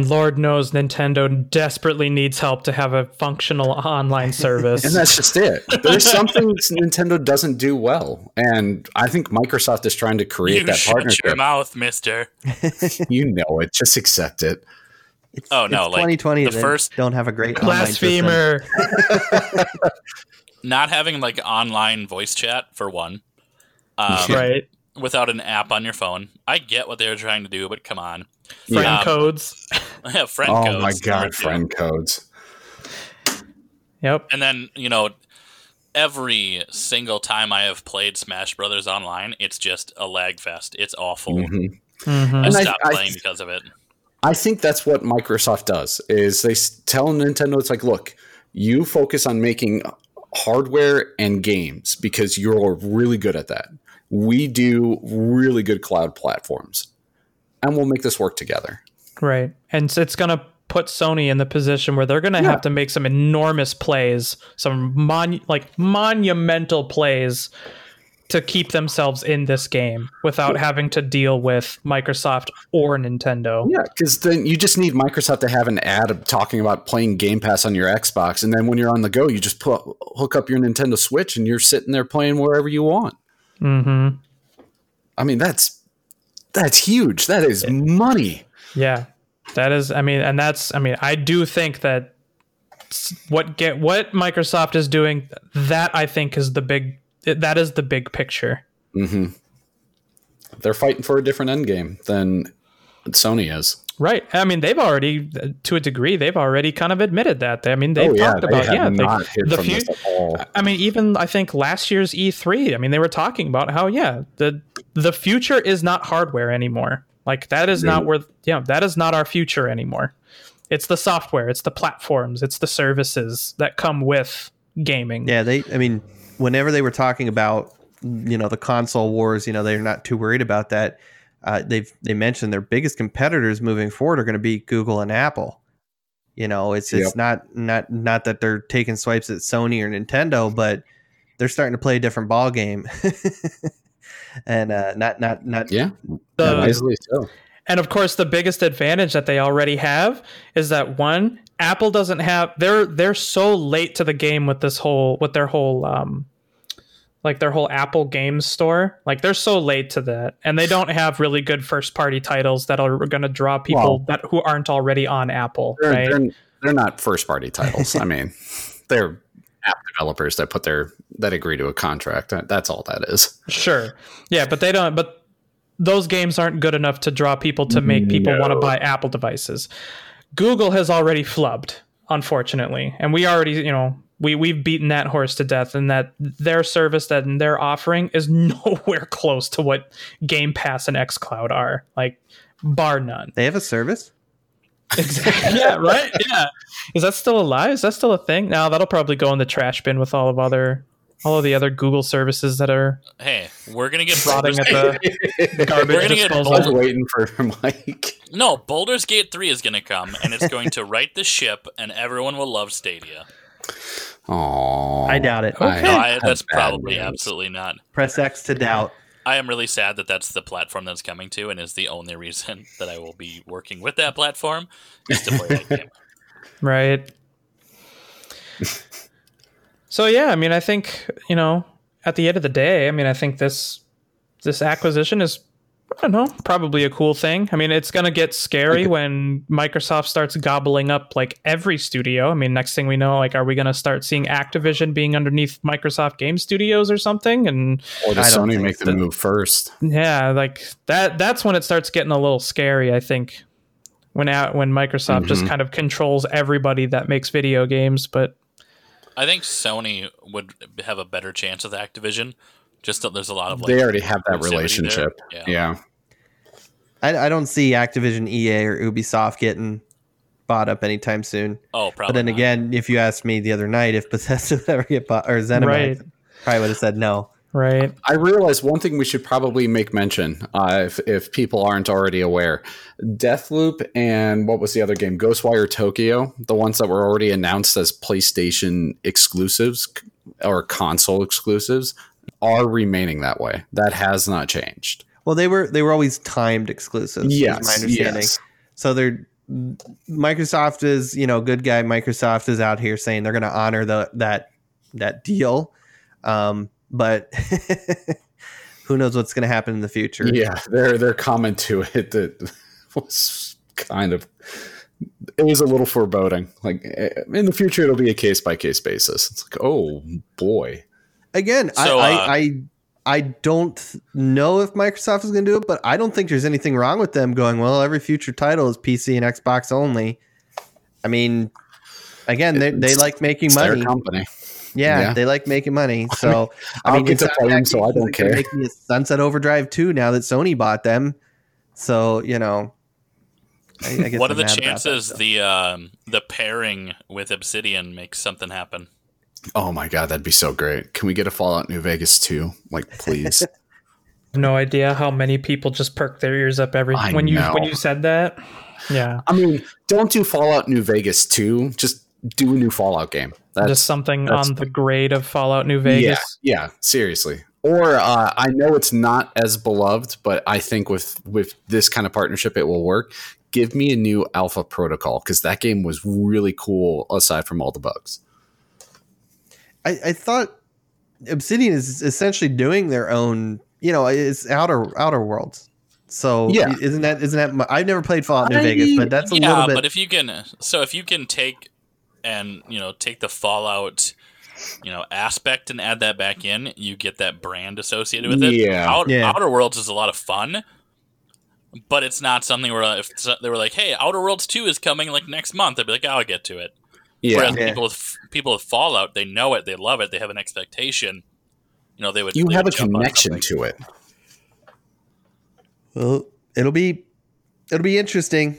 Lord knows Nintendo desperately needs help to have a functional online service. and that's just it. There's something Nintendo doesn't do well, and I think Microsoft is trying to create You that shut partnership. your mouth, mister. You know it. Just accept it. It's, Oh, no, it's like, 2020. the they first- don't have a great online. Blasphemer. Not having like online voice chat for one. Um, right. without an app on your phone. I get what they were trying to do, but come on. Friend Yeah. codes. Yeah, friend Oh codes. my number god, two. friend codes. Yep. And then, you know, every single time I have played Smash Brothers online, it's just a lag fest. It's awful. Mhm. Mhm. I And I- stopped I- playing because of it. I think that's what Microsoft does is they tell Nintendo it's like, look, you focus on making hardware and games because you're really good at that. We do really good cloud platforms. And we'll make this work together. Right. And so it's going to put Sony in the position where they're going to Yeah. have to make some enormous plays, some mon- like monumental plays to keep themselves in this game without having to deal with Microsoft or Nintendo. Yeah, because then you just need Microsoft to have an ad talking about playing Game Pass on your Xbox, and then when you're on the go, you just put hook up your Nintendo Switch, and you're sitting there playing wherever you want. Mhm. I mean, that's that's huge. That is money. Yeah. That is I mean and that's I mean I do think that what get what Microsoft is doing that I think is the big that is the big picture. hmm They're fighting for a different end game than Sony is. Right. I mean, they've already, to a degree, they've already kind of admitted that. I mean, they've oh yeah, talked they about, have yeah, they- the from few, this at all. I mean, even I think last year's E3, I mean, they were talking about how, yeah, the the future is not hardware anymore. Like that is not No. where, yeah, that is not our future anymore. It's the software, it's the platforms, it's the services that come with gaming. Yeah, they. I mean, whenever they were talking about you know the console wars, you know they're not too worried about that. Uh, they've they mentioned their biggest competitors moving forward are going to be Google and Apple. You know, it's it's Yep. not not not that they're taking swipes at Sony or Nintendo, but they're starting to play a different ball game. and uh, not not not Yeah, The- wisely so. And of course, the biggest advantage that they already have is that one, Apple doesn't have they're they're so late to the game with this whole with their whole um like their whole Apple Games Store. Like they're so late to that, and they don't have really good first party titles that are going to draw people Well- that who aren't already on Apple, They're, right? they're, they're not first party titles. I mean, they're app developers that put their that agree to a contract. That's all that is. Sure, yeah, but they don't. But those games aren't good enough to draw people to make people want to buy Apple devices. Google has already flubbed, unfortunately, and we already, you know, we we've beaten that horse to death, and that their service that they're offering is nowhere close to what Game Pass and XCloud are. Like, bar none. They have a service. Exactly. yeah. Right. Yeah. Is that still alive? Is that still a thing? Now that'll probably go in the trash bin with all of other all of the other Google services that are Hey, we're gonna get rotting at the garbage We're gonna get I was waiting for Mike. No, Baldur's Gate 3 is gonna come and it's going to right the ship and everyone will love Stadia. Oh, I doubt it. No, I, that's probably news. absolutely not. Press X to doubt. I am really sad that that's the platform that's coming to, and is the only reason that I will be working with that platform is to play that game. Right. so yeah, I mean, I think you know, at the end of the day, I mean, I think this this acquisition is, I don't know, probably a cool thing. I mean, it's gonna get scary when Microsoft starts gobbling up like every studio. I mean, next thing we know, like, are we gonna start seeing Activision being underneath Microsoft Game Studios or something? And Or does I Sony make the so. move first? yeah, like that. That's when it starts getting a little scary. I think when out when Microsoft just Mhm. kind of controls everybody that makes video games, but. I think Sony would have a better chance with Activision. Just that there's a lot of like they already have that proximity there. relationship. Yeah. Yeah. I, I don't see Activision, EA, or Ubisoft getting bought up anytime soon. Oh, probably. But then not. again, if you asked me the other night if Bethesda would ever get bought or ZeniMax, Right. probably would have said no. Right. I realize one thing we should probably make mention uh, if, if people aren't already aware. Deathloop and what was the other game? Ghostwire Tokyo, the ones that were already announced as PlayStation exclusives or console exclusives, are remaining that way. That has not changed. Well, they were they were always timed exclusives. Yes, my understanding. yes. So they're Microsoft is you know good guy. Microsoft is out here saying they're going to honor the that that deal, um, but who knows what's going to happen in the future? Yeah, their their comment to it that was kind of it was a little foreboding. Like eh, in the future, it'll be a case by case basis. It's like, oh boy, Again, So, I, uh, I I I don't know if Microsoft is going to do it, but I don't think there's anything wrong with them going. Well, every future title is PC and Xbox only. I mean, again, they they like making it's their money. company. Yeah, Yeah. they like making money. So I I'll mean, get it's to not play 'em, so I don't They're care. Making a Sunset Overdrive too now that Sony bought them. So you know, I, I guess what I'm are the mad about that chances the um, the pairing with Obsidian makes something happen? Oh my god, that'd be so great. Can we get a Fallout New Vegas too? Like, please. no idea how many people just perked their ears up every I when you when you said that. Yeah, I mean, don't do Fallout New Vegas 2. Just do a new Fallout game. That's just something that's- on the grade of Fallout New Vegas. Yeah, yeah, seriously. Or uh, I know it's not as beloved, but I think with with this kind of partnership, it will work. Give me a new Alpha Protocol because that game was really cool. Aside from all the bugs, I, I thought Obsidian is essentially doing their own. You know, it's outer outer worlds. So Yeah. isn't that isn't that? mu- I've never played Fallout New I- Vegas, but that's a yeah, little bit. but if you can, so if you can take and you know take the Fallout, you know, aspect and add that back in, you get that brand associated with it. Yeah. Out, Yeah. Outer Worlds is a lot of fun, but it's not something where if they were like, "Hey, Outer Worlds Two is coming like next month," I'd be like, oh, "I'll get to it." Yeah, Whereas Yeah. people with people with Fallout, they know it, they love it, they have an expectation. You know, they would. you they have a would jump on connection to it. Well, it'll be it'll be interesting.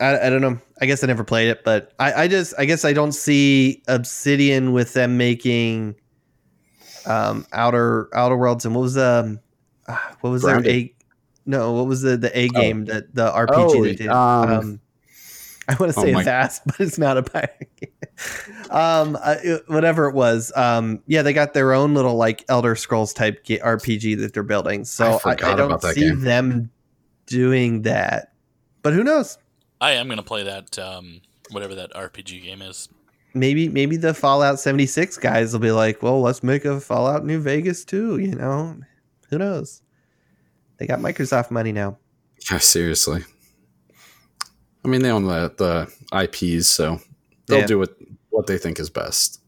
I, I don't know. I guess I never played it, but I, I just I guess I don't see Obsidian with them making um outer outer worlds and what was the ah, what was Grounded. their A no what was the the A Oh. game that the RPG Oh, they did um, um, I want to oh say my- vast, but it's not a pirate game. um, uh, it- whatever it was. Um, yeah, they got their own little like Elder Scrolls type ga- RPG that they're building. So I I, I, don't about that see game. them doing that. But who knows? I am going to play that um, whatever that RPG game is. Maybe maybe the Fallout 76 guys will be like, well, let's make a Fallout New Vegas too. You know, who knows? They got Microsoft money now. Yeah, seriously. I mean, they own the the IPs, so they'll Yeah. do what what they think is best.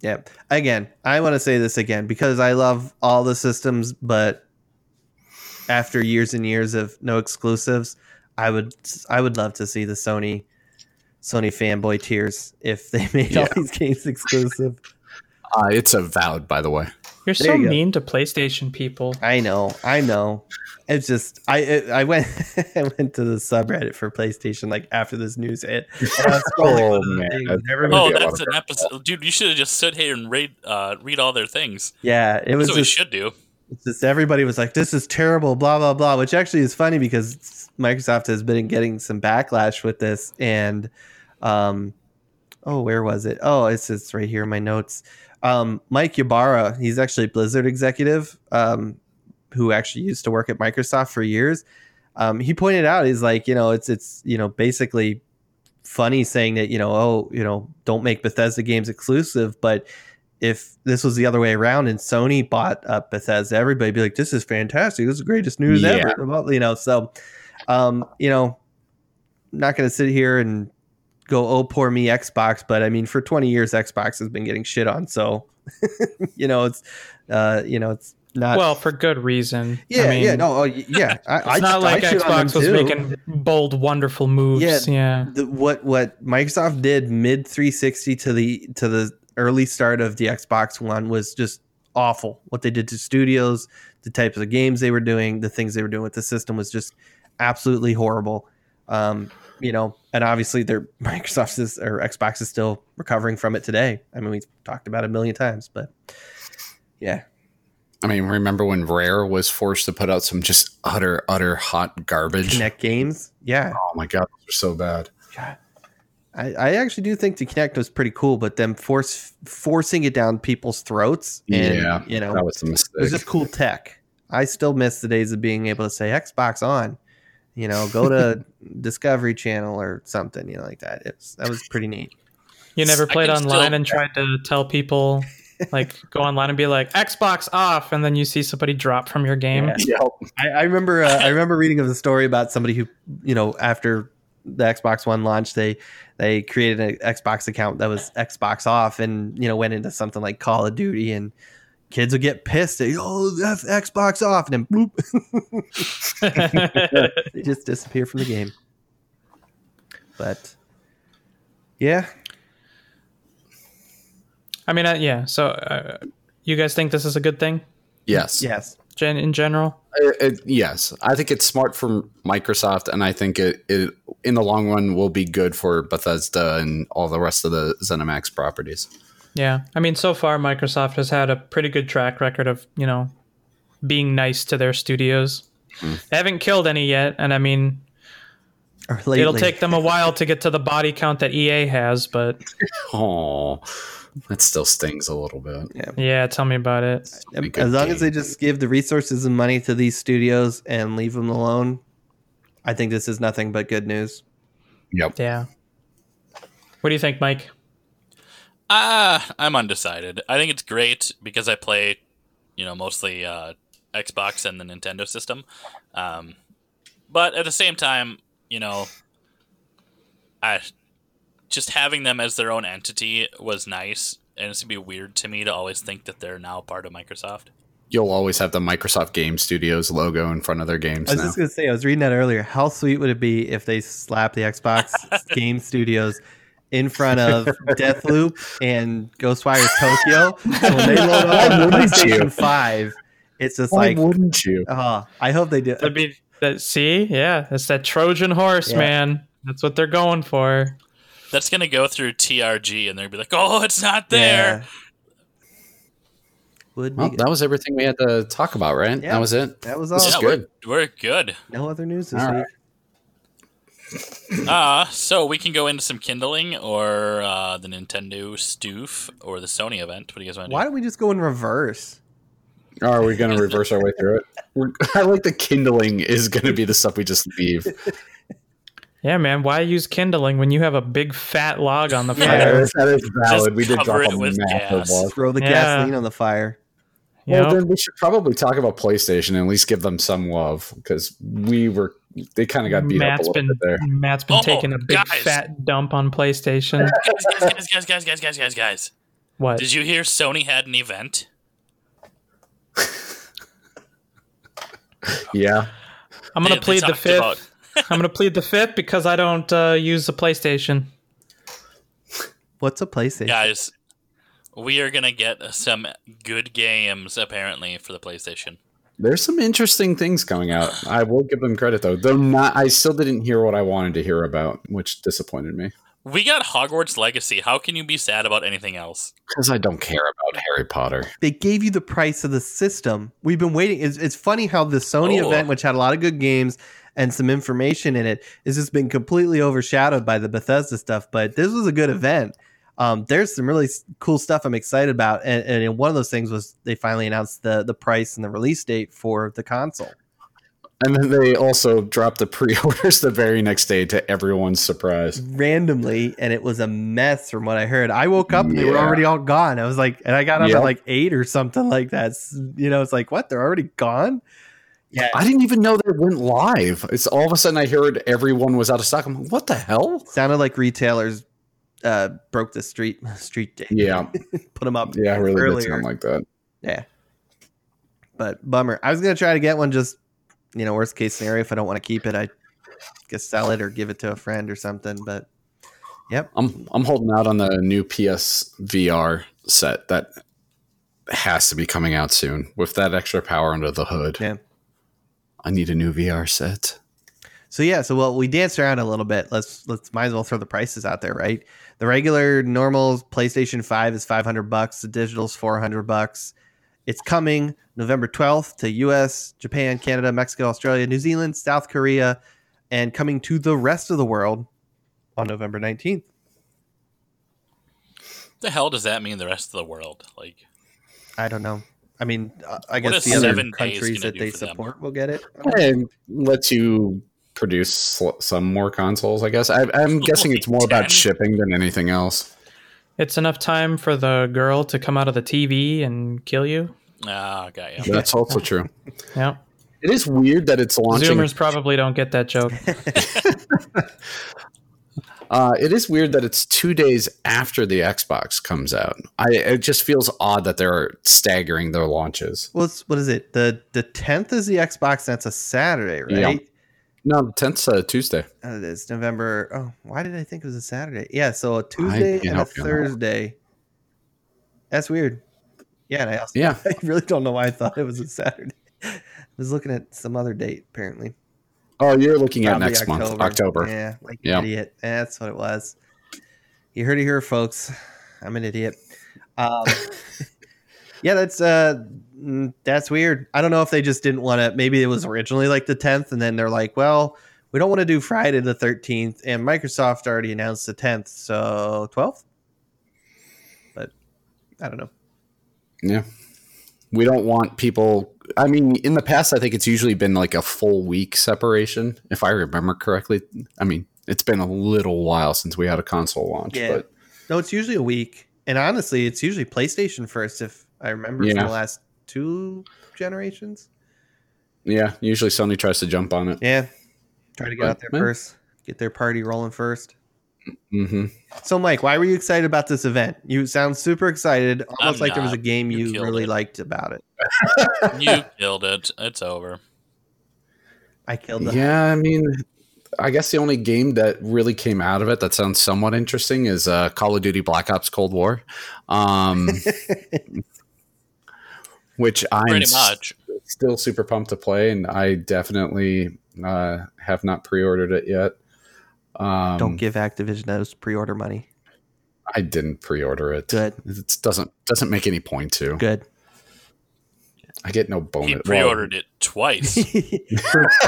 Yeah. Again, I want to say this again because I love all the systems, but after years and years of no exclusives, I would I would love to see the Sony Sony fanboy tears if they made all these games exclusive. Uh, it's a valid, by the way. You're There so you mean to PlayStation people. I know, I know. It's just I it, I went I went to the subreddit for PlayStation like after this news hit. And I was scrolling Oh, man. things, and That- everyone- Oh, be a lot that's an episode, dude. You should have just sit here and read uh, read all their things. yeah, it was That's what we just should do. It's just everybody was like, "This is terrible," blah blah blah. Which actually is funny because Microsoft has been getting some backlash with this, and um, oh, where was it? Oh, it's it's right here in my notes. Um, Mike Ybarra, he's actually Blizzard executive, um, who actually used to work at Microsoft for years. Um, he pointed out, he's like, you know, it's it's you know basically funny saying that you know, oh, you know, don't make Bethesda games exclusive, but if this was the other way around and Sony bought up Bethesda, everybody'd be like, "This is fantastic! This is the greatest news Yeah. ever!" You know, so um, you know, not going to sit here and go, "Oh, poor me, Xbox." But I mean, for twenty years, Xbox has been getting shit on, so you know, it's uh, you know, it's not. well, for good reason. yeah, I mean, yeah, no, oh, y- yeah. I, It's not like Xbox was too. making bold, wonderful moves. Yeah. Yeah. the, what what Microsoft did mid 360 to the to the early start of the Xbox One was just awful. What they did to studios, the types of games they were doing, the things they were doing with the system was just absolutely horrible. Um, you know, and obviously their Microsoft is or Xbox is still recovering from it today. I mean, we've talked about it a million times, but yeah, I mean, remember when Rare was forced to put out some just utter, utter hot garbage? Kinect games, yeah. Oh my god, those are so bad. I, I actually do think the Kinect was pretty cool, but them force forcing it down people's throats, and yeah, you know, that was a mistake. it was just cool tech. I still miss the days of being able to say Xbox on, you know, go to Discovery Channel or something, you know, like that. It's that was pretty neat. You never played online still- and tried to tell people, like, go online and be like, Xbox off, and then you see somebody drop from your game. Yeah. Yep. I, I remember uh, I remember reading of the story about somebody who, you know, after the Xbox One launched, they they created an Xbox account that was Xbox off, and you know went into something like Call of Duty, and kids would get pissed. At, oh, F- Xbox off, and then bloop, they just disappear from the game. But yeah, I mean, uh, yeah. So, uh, you guys think this is a good thing, Yes. yes, gen- in general? It- it- yes. I think it's smart for Microsoft, and I think it, it in the long run will be good for Bethesda and all the rest of the ZeniMax properties. Yeah. I mean, so far, Microsoft has had a pretty good track record of, you know, being nice to their studios. They haven't killed any yet. And I mean, it'll take them a while to get to the body count that EA has, but Oh, that still stings a little bit. yeah, tell me about it. Be good as long as they just give the resources and money to these studios and leave them alone, I think this is nothing but good news. Yep. Yeah. What do you think, Mike? Ah, I'm undecided. I think it's great because I play, you know, mostly uh, Xbox and the Nintendo system. Um, but at the same time, you know, I just having them as their own entity was nice, and it's gonna be weird to me to always think that they're now part of Microsoft. You'll always have the Microsoft Game Studios logo in front of their games I was now. just gonna say, I was reading that earlier. How sweet would it be if they slap the Xbox Game Studios in front of Deathloop and Ghostwire Tokyo? So when they load up on you? PlayStation Five, it's just Why like, wouldn't you? oh, I hope they do. That'd be that. See, yeah, it's that Trojan horse, Yeah. man. That's what they're going for. That's gonna go through TRC, and they'll be like, "Oh, it's not there." Yeah. Would Well, that was everything we had to talk about, right? Yeah. That was it. That was all. This is Yeah, good. We're, we're good. No other news this All week. right. Uh, so we can go into some kindling or uh, the Nintendo stoof or the Sony event. What do you guys want to Why do? don't we just go in reverse? Are we going to reverse our way through it? We're, I like the kindling is going to be the stuff we just leave. Yeah, man. Why use kindling when you have a big fat log on the Yeah. fire? that is, that is valid. we did cover drop it a with massive gas. log. Throw the Yeah. gasoline on the fire. Well, know? then we should probably talk about PlayStation and at least give them some love because we were they kind of got beat Matt's up a little been bit there. Matt's been Oh, taking a big guys. fat dump on PlayStation. guys, guys, guys, guys, guys, guys, guys, guys. What? Did you hear Sony had an event? Yeah, I'm gonna They- they plead the fifth. about- I'm gonna plead the fifth because I don't uh, use the PlayStation. What's a PlayStation? Guys, we are gonna get some good games apparently for the PlayStation. There's some interesting things coming out. I will give them credit though. Though not, I still didn't hear what I wanted to hear about, which disappointed me We got Hogwarts Legacy. How can you be sad about anything else? because I don't care about Harry Potter. They gave you the price of the system. We've been waiting. It's, it's funny how the Sony Oh. event, which had a lot of good games and some information in it, has just been completely overshadowed by the Bethesda stuff. But this was a good event. Um, there's some really cool stuff I'm excited about, and, and one of those things was they finally announced the the price and the release date for the console. And then they also dropped the pre-orders the very next day to everyone's surprise. randomly and it was a mess from what I heard. I woke up and they were already all gone. I was like, and I got up Yep. at like eight or something like that. You know, it's like, what? They're already gone? Yeah. I didn't even know they went live. It's all of a sudden I heard everyone was out of stock. I'm like, what the hell? Sounded like retailers uh, broke the street street day. Yeah, Put them up. yeah, it really did sound like that. Yeah. But bummer. I was gonna try to get one. Just you know, worst case scenario, if I don't want to keep it, I guess sell it or give it to a friend or something. But yep. I'm I'm holding out on the new PS VR set that has to be coming out soon with that extra power under the hood. Yeah. I need a new VR set. So yeah, so well, we danced around a little bit. Let's let's might as well throw the prices out there, right? The regular normal PlayStation Five is five hundred bucks. The digital's four hundred bucks. It's coming November twelfth to U.S., Japan, Canada, Mexico, Australia, New Zealand, South Korea, and coming to the rest of the world on November nineteenth. The hell does that mean? The rest of the world, like I don't know. I mean, uh, I guess the other countries that they for them? support will get it. And lets you produce sl- some more consoles. I guess I, I'm guessing it's more about shipping than anything else. It's enough time for the girl to come out of the TV and kill you. ah, got you. That's also true. Yeah. It is weird that it's launching. Zoomers probably don't get that joke. Uh, it is weird that it's two days after the Xbox comes out. I it just feels odd that they're staggering their launches. What's what is it? The the tenth is the Xbox. That's a Saturday, right? Yeah. No, the tenth's uh, Tuesday. Uh, it's November. Oh, why did I think it was a Saturday? Yeah, so a Tuesday and a that. Thursday. That's weird. Yeah, and I also Yeah. I really don't know why I thought it was a Saturday. I was looking at some other date apparently. Oh, you're looking at next month, October. Yeah, like Yeah. idiot. That's what it was. You heard it here, folks. I'm an idiot. Um, yeah, that's uh, mm, that's weird. I don't know if they just didn't want to. Maybe it was originally like the 10th, and then they're like, well, we don't want to do Friday the 13th, and Microsoft already announced the 10th, so 12th. But I don't know. Yeah. We don't want people. I mean, in the past, I think it's usually been like a full week separation, if I remember correctly. I mean, it's been a little while since we had a console launch, Yeah. but No, it's usually a week, and honestly, it's usually PlayStation first. If I remember from the last two generations. yeah, usually Sony tries to jump on it. Yeah. Try to get But, out there yeah. first. Get their party rolling first. Hmm So, Mike, why were you excited about this event? You sound super excited, almost I'm like there was a game You you, really it. liked about it. You killed it. It's over. I killed the. Yeah, I mean, I guess the only game that really came out of it that sounds somewhat interesting is uh, Call of Duty Black Ops Cold War, um, which I'm Pretty s- much. still super pumped to play, and I definitely uh, have not pre-ordered it yet. Um, Don't give Activision those pre-order money. I didn't pre-order it. Good. It doesn't doesn't make any point to. Good. I get no bonus. He pre-ordered it twice. For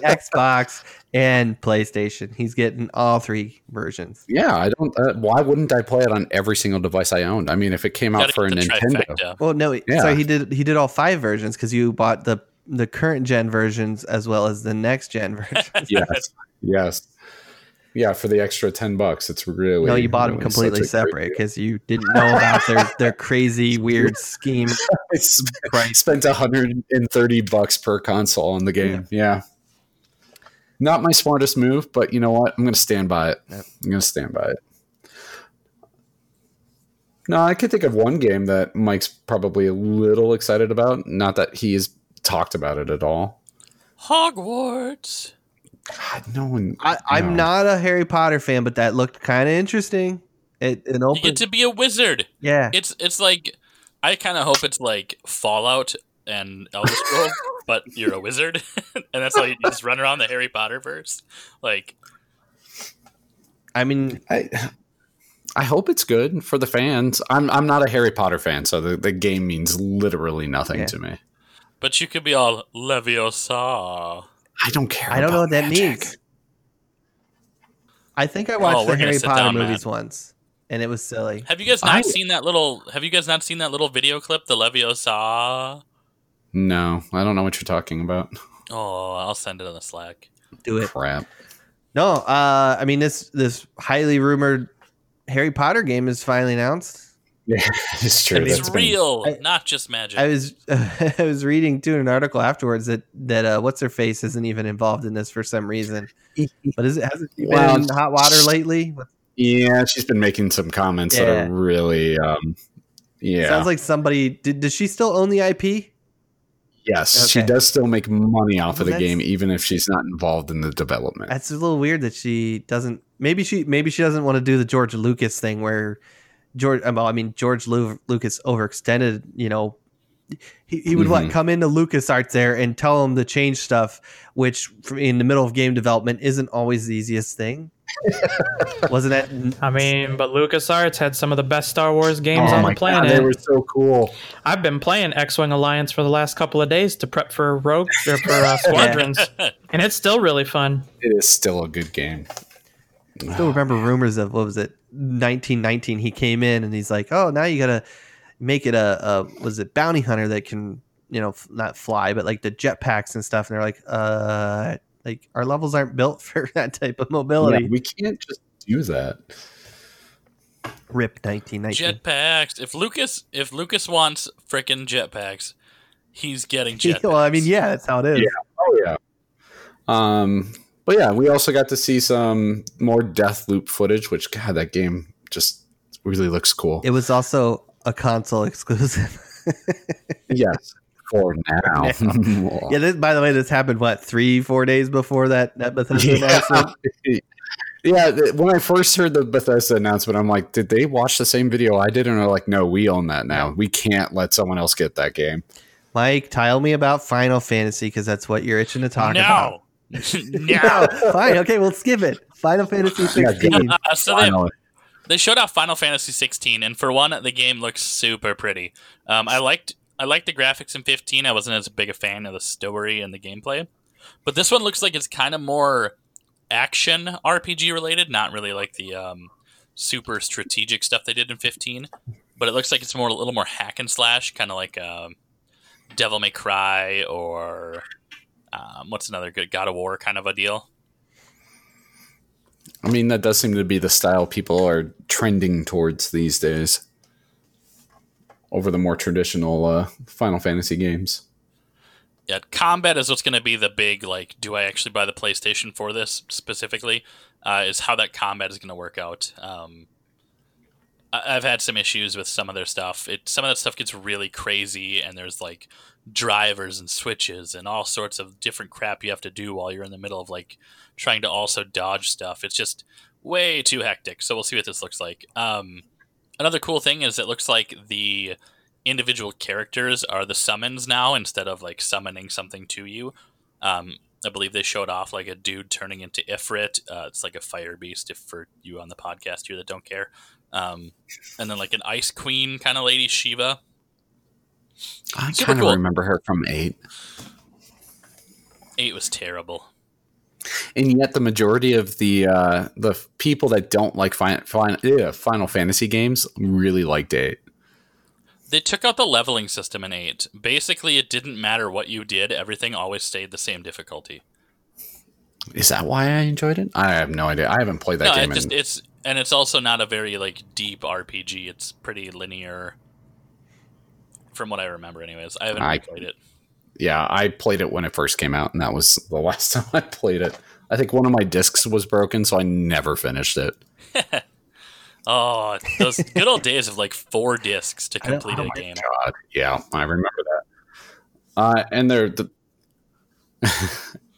Xbox and PlayStation, he's getting all three versions. yeah, I don't. Uh, why wouldn't I play it on every single device I owned? I mean, if it came out for a Nintendo, trifecta. Well, no, Yeah. so he did. He did all five versions because you bought the the current gen versions as well as the next gen versions. yes, yes, yeah. For the extra ten bucks, it's really no, you bought them really completely such a great separate because you didn't know about their their crazy weird scheme. I sp- price. spent hundred and thirty bucks per console on the game. Yeah. Not my smartest move, but you know what? I'm going to stand by it. Yep. I'm going to stand by it. No, I could think of one game that Mike's probably a little excited about. Not that he's talked about it at all. Hogwarts. God, no one. I, I'm no. not a Harry Potter fan, but that looked kind of interesting. It an You open. get to be a wizard. yeah. It's it's like I kind of hope it's like Fallout and Elder Scrolls, but you're a wizard, and that's how you just run around the Harry Potter verse. Like, I mean, I I hope it's good for the fans. I'm I'm not a Harry Potter fan, so the, the game means literally nothing Yeah. to me. but you could be all Leviosa. I don't care. I don't know about what that magic. means. I think I watched Oh, the Harry Potter down, movies Matt. once, and it was silly. Have you guys not I- seen that little? Have you guys not seen that little video clip, the Leviosa? No, I don't know what you're talking about. Oh, I'll send it on the Slack. Do it. Crap. No, uh, I mean this this highly rumored Harry Potter game is finally announced. Yeah, it's true. It's That's been- real, I- not just magic. I was I was reading too in an article afterwards that that uh, what's her face isn't even involved in this for some reason. But is it hasn't she been Well, in hot water lately? yeah, she's been making some comments that are really, um, yeah. Sounds like somebody did. Does she still own the IP? yes, she does still make money off of the game, even if she's not involved in the development. That's a little weird that she doesn't. Maybe she maybe she doesn't want to do the George Lucas thing where George. uh, Well, I mean George Lu- Lucas overextended. You know, he, he would what Mhm. come into Lucas Arts there and tell him to change stuff, which in the middle of game development isn't always the easiest thing. Wasn't that? I mean, but LucasArts had some of the best Star Wars games oh on my the planet. god, they were so cool. I've been playing X-wing Alliance for the last couple of days to prep for Rogue or for uh, Squadrons, and it's still really fun. It is still a good game. Still remember rumors of what was it 1919 he came in and he's like oh now you gotta make it a, a was it bounty hunter that can you know f- not fly but like the jetpacks and stuff and they're like uh like our levels aren't built for that type of mobility Yeah, we can't just do that. rip 1919 jetpacks. If Lucas, if Lucas wants frickin' jetpacks, he's getting jetpacks. well i mean yeah that's how it is Yeah. Oh yeah. Um, but yeah, we also got to see some more Death Loop footage, which God, that game just really looks cool. it was also a console exclusive yes, for now. yeah this, by the way this happened what three four days before that that Bethesda yeah. announcement Yeah, th- when I first heard the Bethesda announcement, I'm like, did they watch the same video I did? And they're like, no, we own that now. We can't let someone else get that game. mike tell me about final fantasy because that's what you're itching to talk about no, no. Fine. Okay, we'll skip it. Final Fantasy Yeah, 16. Uh, so they, they showed off Final Fantasy 16, and for one, the game looks super pretty. Um, I liked I liked the graphics in 15. I wasn't as big a fan of the story and the gameplay, but this one looks like it's kind of more action RPG related, not really like the um, super strategic stuff they did in 15. But it looks like it's more a little more hack and slash, kind of like um, Devil May Cry or um, what's another good God of War kind of a deal. I mean, that does seem to be the style people are trending towards these days over the more traditional uh, Final Fantasy games. Yeah, combat is what's going to be the big like. Do I actually buy the PlayStation for this specifically? Uh, is how that combat is going to work out. Um, I've had some issues with some of their stuff. It some of that stuff gets really crazy, and there's like drivers and switches and all sorts of different crap you have to do while you're in the middle of like trying to also dodge stuff. It's just way too hectic. So we'll see what this looks like. Um, another cool thing is it looks like the individual characters are the summons now instead of like summoning something to you. Um, I believe they showed off like a dude turning into Ifrit. Uh, it's like a fire beast, if for you on the podcast here that don't care. Um, and then like an ice queen kind of lady, Shiva. I kind of cool. remember her from eight, Eight was terrible. and yet the majority of the uh, the people that don't like fin- fin- Final Fantasy games really liked eight. They took out the leveling system in eight. Basically, it didn't matter what you did; everything always stayed the same difficulty. Is that why I enjoyed it? I have no idea. I haven't played that no, game. it just in, it's and it's also not a very like deep RPG. It's pretty linear, from what I remember. Anyways, I haven't I- played it. yeah, I played it when it first came out, and that was the last time I played it. I think one of my discs was broken, so I never finished it. Oh, those good old days of like four discs to complete I a don't game. God, yeah, I remember that. Uh, and they're the,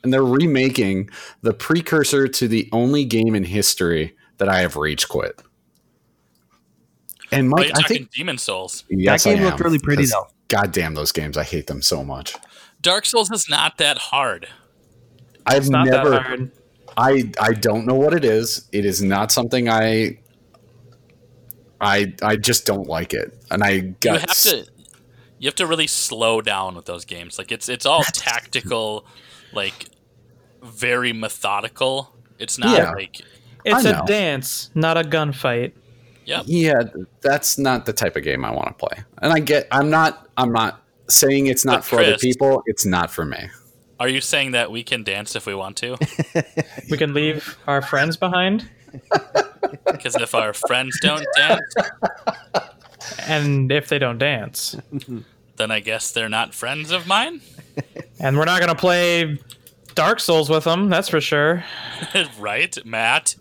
and they're remaking the precursor to the only game in history that I have rage quit. And Mike, I think Demon Souls. yes, that game I looked am, really pretty though. God damn those games! I hate them so much. Dark Souls is not that hard. I've It's not never. that hard. I I don't know what it is. It is not something I. I I just don't like it, and I got. You got have to you have to really slow down with those games. Like it's it's all tactical, like very methodical. It's not Yeah. like It's a dance, not a gunfight. yep. Yeah, that's not the type of game I want to play. And I get I'm not I'm not saying it's not But for other people. It's not for me. Are you saying that we can dance if we want to? We can leave our friends behind, Because if our friends don't dance, and if they don't dance, then I guess they're not friends of mine. and we're not gonna play Dark Souls with them. That's for sure. right, Matt?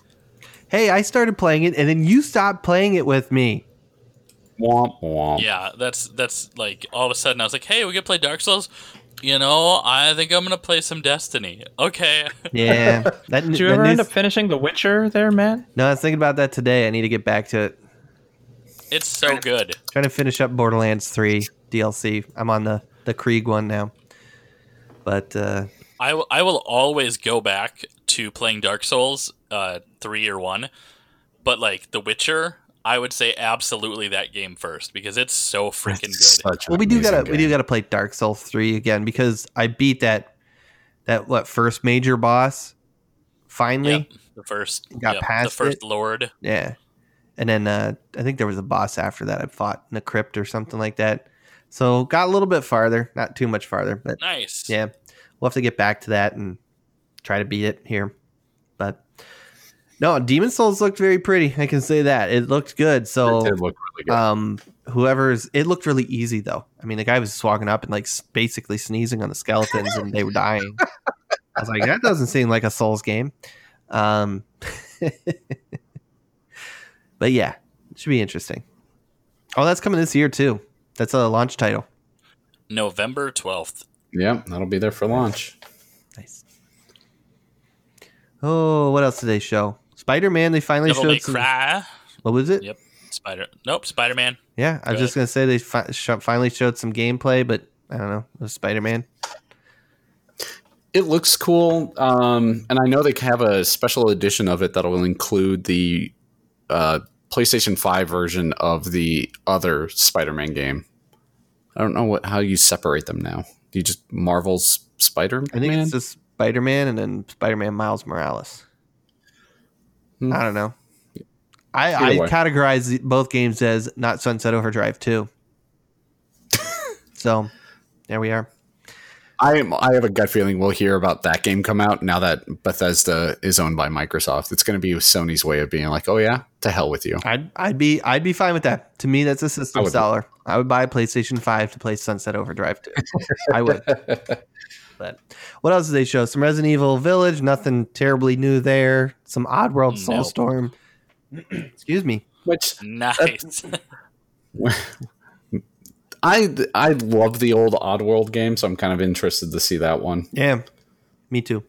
Hey, I started playing it, and then you stopped playing it with me. Womp womp. Yeah, that's that's like all of a sudden I was like, "Hey, we could play Dark Souls." You know, I think I'm gonna play some Destiny. Okay, Yeah, that, Did you that ever news- end up finishing The Witcher there, man? No, I was thinking about that today. I need to get back to it. it's so good. Trying to finish up Borderlands 3 DLC. I'm on the the Krieg one now. But uh, I, w- I will always go back to playing Dark Souls uh, 3 or 1, but like The Witcher, I would say absolutely that game first because it's so freaking It's good. well, we do gotta we do gotta play Dark Souls 3 again because I beat that that what first major boss finally. Yep, the first Got yep, the first it. lord. Yeah. And then uh, I think there was a boss after that I fought in a crypt or something like that. So got a little bit farther, not too much farther, but Nice. yeah, we'll have to get back to that and try to beat it here. But no, Demon Souls looked very pretty. I can say that it looked good. It So did look really good. um, whoever's it looked really easy though. I mean, the guy was just walking up and like basically sneezing on the skeletons and they were dying. I was like, that doesn't seem like a Souls game. Um, but yeah, it should be interesting. Oh, that's coming this year too. That's a launch title. November 12th. yeah, that'll be there for launch. Nice. Oh, what else did they show? Spider Man. They finally Devil showed some. Cry. What was it? Yep. Spider. Nope. Spider Man. Yeah, I was Go just gonna say they fi- sh- finally showed some gameplay, but I don't know. It was Spider Man. It looks cool, um, and I know they have a special edition of it that'll include the uh, PlayStation Five version of the other Spider-Man game. I don't know what how you separate them now. Do you just Marvel's Spider-Man? I think it's just Spider Man and then Spider Man Miles Morales. Hmm. I don't know. I, I categorize both games as not Sunset Overdrive 2. so there we are. I am, I have a gut feeling we'll hear about that game come out now that Bethesda is owned by Microsoft. It's going to be Sony's way of being like, oh yeah, to hell with you. I'd I'd be I'd be fine with that. To me, that's a system seller. I would buy a PlayStation 5 to play Sunset Overdrive 2. I would. But what else did they show? Some Resident Evil Village, nothing terribly new there. Some Oddworld Nope. Soulstorm. Excuse me. Which Nice. I I love the old Oddworld game, so I'm kind of interested to see that one. Yeah. Me too.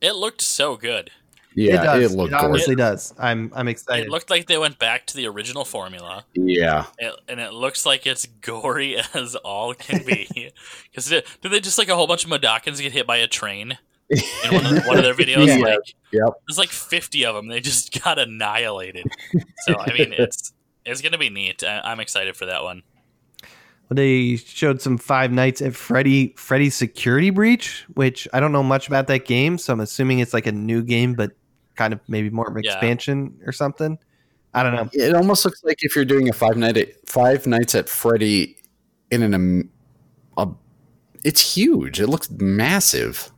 it looked so good. Yeah, it, does. looked it honestly gorgeous. does. I'm I'm excited. It looked like they went back to the original formula. Yeah, It, and it looks like it's gory as all can be. Because did, did they just like a whole bunch of Mudokons get hit by a train in one of, one of their videos? Yeah. Like, Yep. there's like 50 of them. They just got annihilated. So I mean, it's it's gonna be neat. I, I'm excited for that one. Well, they showed some Five Nights at Freddy Freddy's Security Breach, which I don't know much about that game, so I'm assuming it's like a new game, but kind of maybe more of an Yeah. expansion or something. I don't know. it almost looks like if you're doing a five night at, five nights at Freddy in an um, a, it's huge. It looks massive.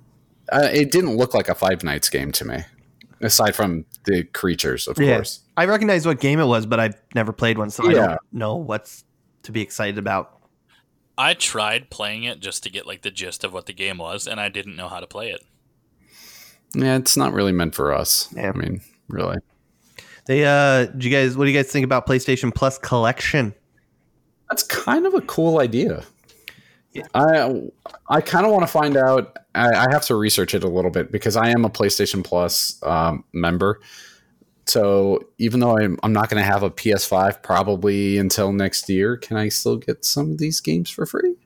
Uh, it didn't look like a Five Nights game to me, aside from the creatures, of Yeah. course. I recognize what game it was, but I've never played one, so I don't know what's to be excited about. I tried playing it just to get like the gist of what the game was, and I didn't know how to play it. Yeah, it's not really meant for us. Yeah. I mean, really. They uh do you guys what do you guys think about PlayStation Plus collection? That's kind of a cool idea. I I kind of want to find out. I, I have to research it a little bit because I am a PlayStation Plus um, member. So even though I'm, I'm not going to have a PS5 probably until next year, can I still get some of these games for free?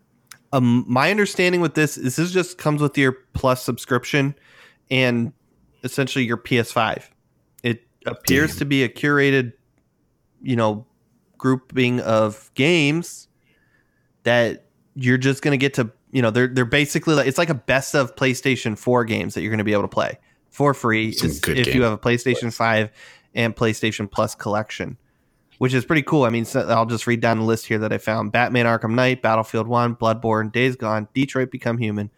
Um, my understanding with this is this just comes with your Plus subscription and essentially your PS5. It appears Damn. to be a curated, you know, grouping of games that you're just going to get to, you know, they're they're basically like it's like a best of PlayStation 4 games that you're going to be able to play for free Some is- good if you have a PlayStation 5 and PlayStation Plus collection. Which is pretty cool. I mean, so I'll just read down the list here that I found: Batman: Arkham Knight, Battlefield One, Bloodborne, Days Gone, Detroit: Become Human,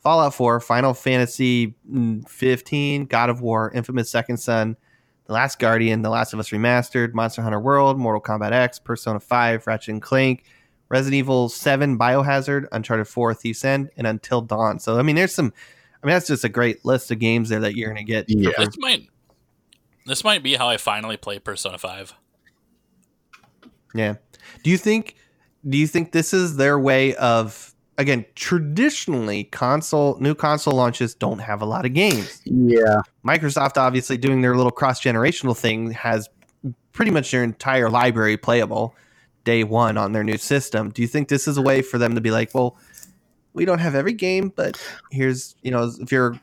Fallout 4, Final Fantasy mm, 15, God of War, Infamous Second Son, The Last Guardian, The Last of Us Remastered, Monster Hunter World, Mortal Kombat X, Persona 5, Ratchet and Clank, Resident Evil 7, Biohazard, Uncharted 4, Thief's End, and Until Dawn. So, I mean, there's some, I mean, that's just a great list of games there that you're going to get. Yeah. This might this might be how I finally play Persona Five. Yeah. Do you think do you think this is their way of again, traditionally console new console launches don't have a lot of games. Yeah. Microsoft obviously doing their little cross-generational thing has pretty much their entire library playable day 1 on their new system. Do you think this is a way for them to be like, well, we don't have every game, but here's, you know, if you're a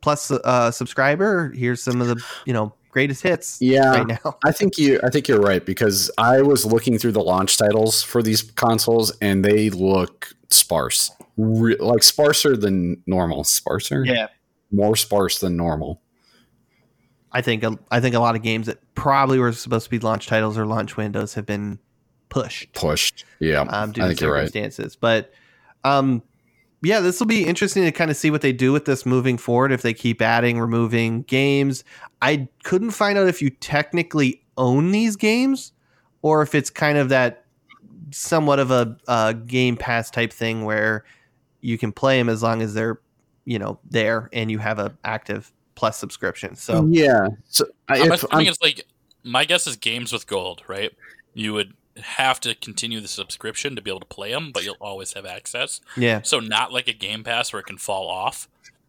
plus uh subscriber, here's some of the, you know, greatest hits Yeah. right now. I think you I think you're right because I was looking through the launch titles for these consoles and they look sparse. Re- like sparser than normal. Sparser? Yeah. More sparse than normal. I think i think a lot of games that probably were supposed to be launch titles or launch windows have been pushed Pushed. Yeah. um, due I to think you're right. circumstances. But um, yeah, this will be interesting to kind of see what they do with this moving forward. If they keep adding, removing games, I couldn't find out if you technically own these games or if it's kind of that somewhat of a, a Game Pass type thing where you can play them as long as they're you know there and you have a active plus subscription. So yeah. So I, I'm if assuming I'm, it's like my guess is games with gold, right? You would have to continue the subscription to be able to play them, but you'll always have access. yeah, So not like a Game Pass where it can fall off,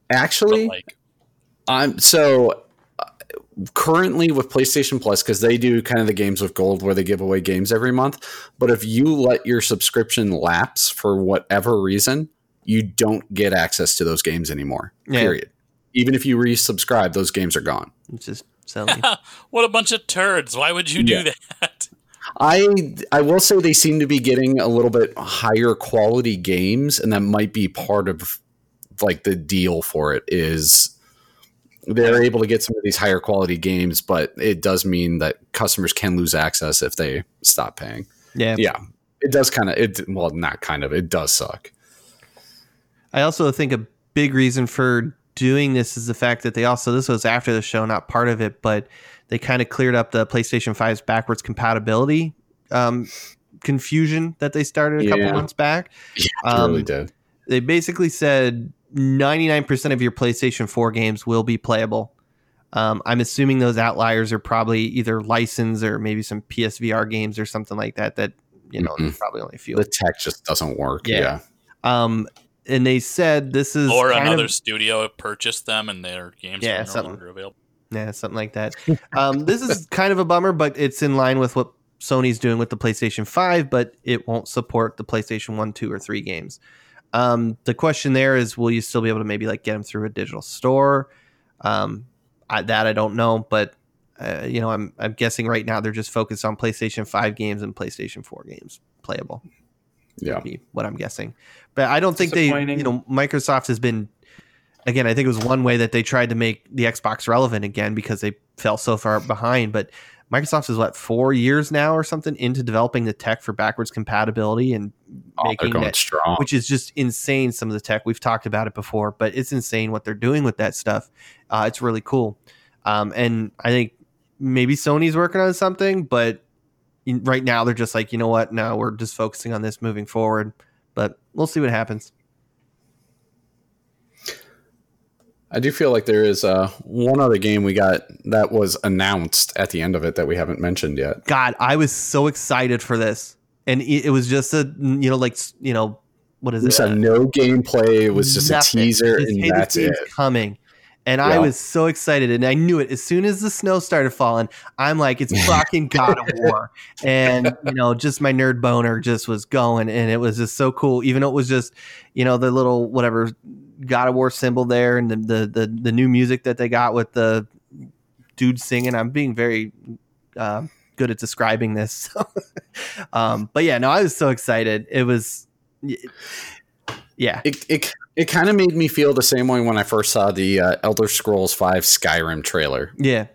actually like I'm so uh, currently with PlayStation Plus because they do kind of the games with gold where they give away games every month. But if you let your subscription lapse for whatever reason, you don't get access to those games anymore. Yeah. Period. Even if you resubscribe, those games are gone. it's just silly. what a bunch of turds. Why would you do Yeah. that? I I will say they seem to be getting a little bit higher quality games, and that might be part of like the deal for it is they're able to get some of these higher quality games, but it does mean that customers can lose access if they stop paying. yeah. Yeah, it does kind of it. Well, not kind of. It does suck. I also think a big reason for doing this is the fact that they also this was after the show, not part of it, but they kind of cleared up the PlayStation 5's backwards compatibility um, confusion that they started a couple months back. Yeah, Um, really did. They basically said 99% of your PlayStation 4 games will be playable. Um, I'm assuming those outliers are probably either licensed or maybe some PSVR games or something like that. That you know, there's probably only a few. The tech just doesn't work. Yeah. Yeah, Um, and they said this is Or kind another of- studio purchased them and their games Yeah, are no something. longer available. Yeah, something like that. Um, this is kind of a bummer, but it's in line with what Sony's doing with the PlayStation 5, but it won't support the PlayStation 1, 2, or 3 games. Um, the question there is will you still be able to maybe like get them through a digital store? Um, I, that I don't know, but uh, you know, I'm I'm guessing right now they're just focused on PlayStation 5 games and PlayStation 4 games playable. yeah. would be what I'm guessing. But I don't think they, you know, Microsoft has been, again, I think it was one way that they tried to make the Xbox relevant again because they fell so far behind. But Microsoft is what, four years now or something into developing the tech for backwards compatibility and Oh, making that, strong. which is just insane. Some of the tech, we've talked about it before, but it's insane what they're doing with that stuff. Uh, it's really cool. Um, and I think maybe Sony's working on something, but right now they're just like, you know what? No, we're just focusing on this moving forward. But we'll see what happens. I do feel like there is uh, one other game we got that was announced at the end of it that we haven't mentioned yet. God, I was so excited for this, and it, it was just a you know like you know what is it? saw no gameplay. It was just Nothing. a teaser, Just, and hey, that's it. Coming, And I was so excited, and I knew it as soon as the snow started falling. I'm like, it's fucking God of War, and you know, just my nerd boner just was going, and it was just so cool. Even though it was just, you know, the little whatever God of War symbol there, and the the the, the new music that they got with the dude singing. I'm being very uh, good at describing this, um, but yeah, no, I was so excited. It was, yeah, It it, it kind of made me feel the same way when I first saw the uh, Elder Scrolls Five Skyrim trailer. yeah,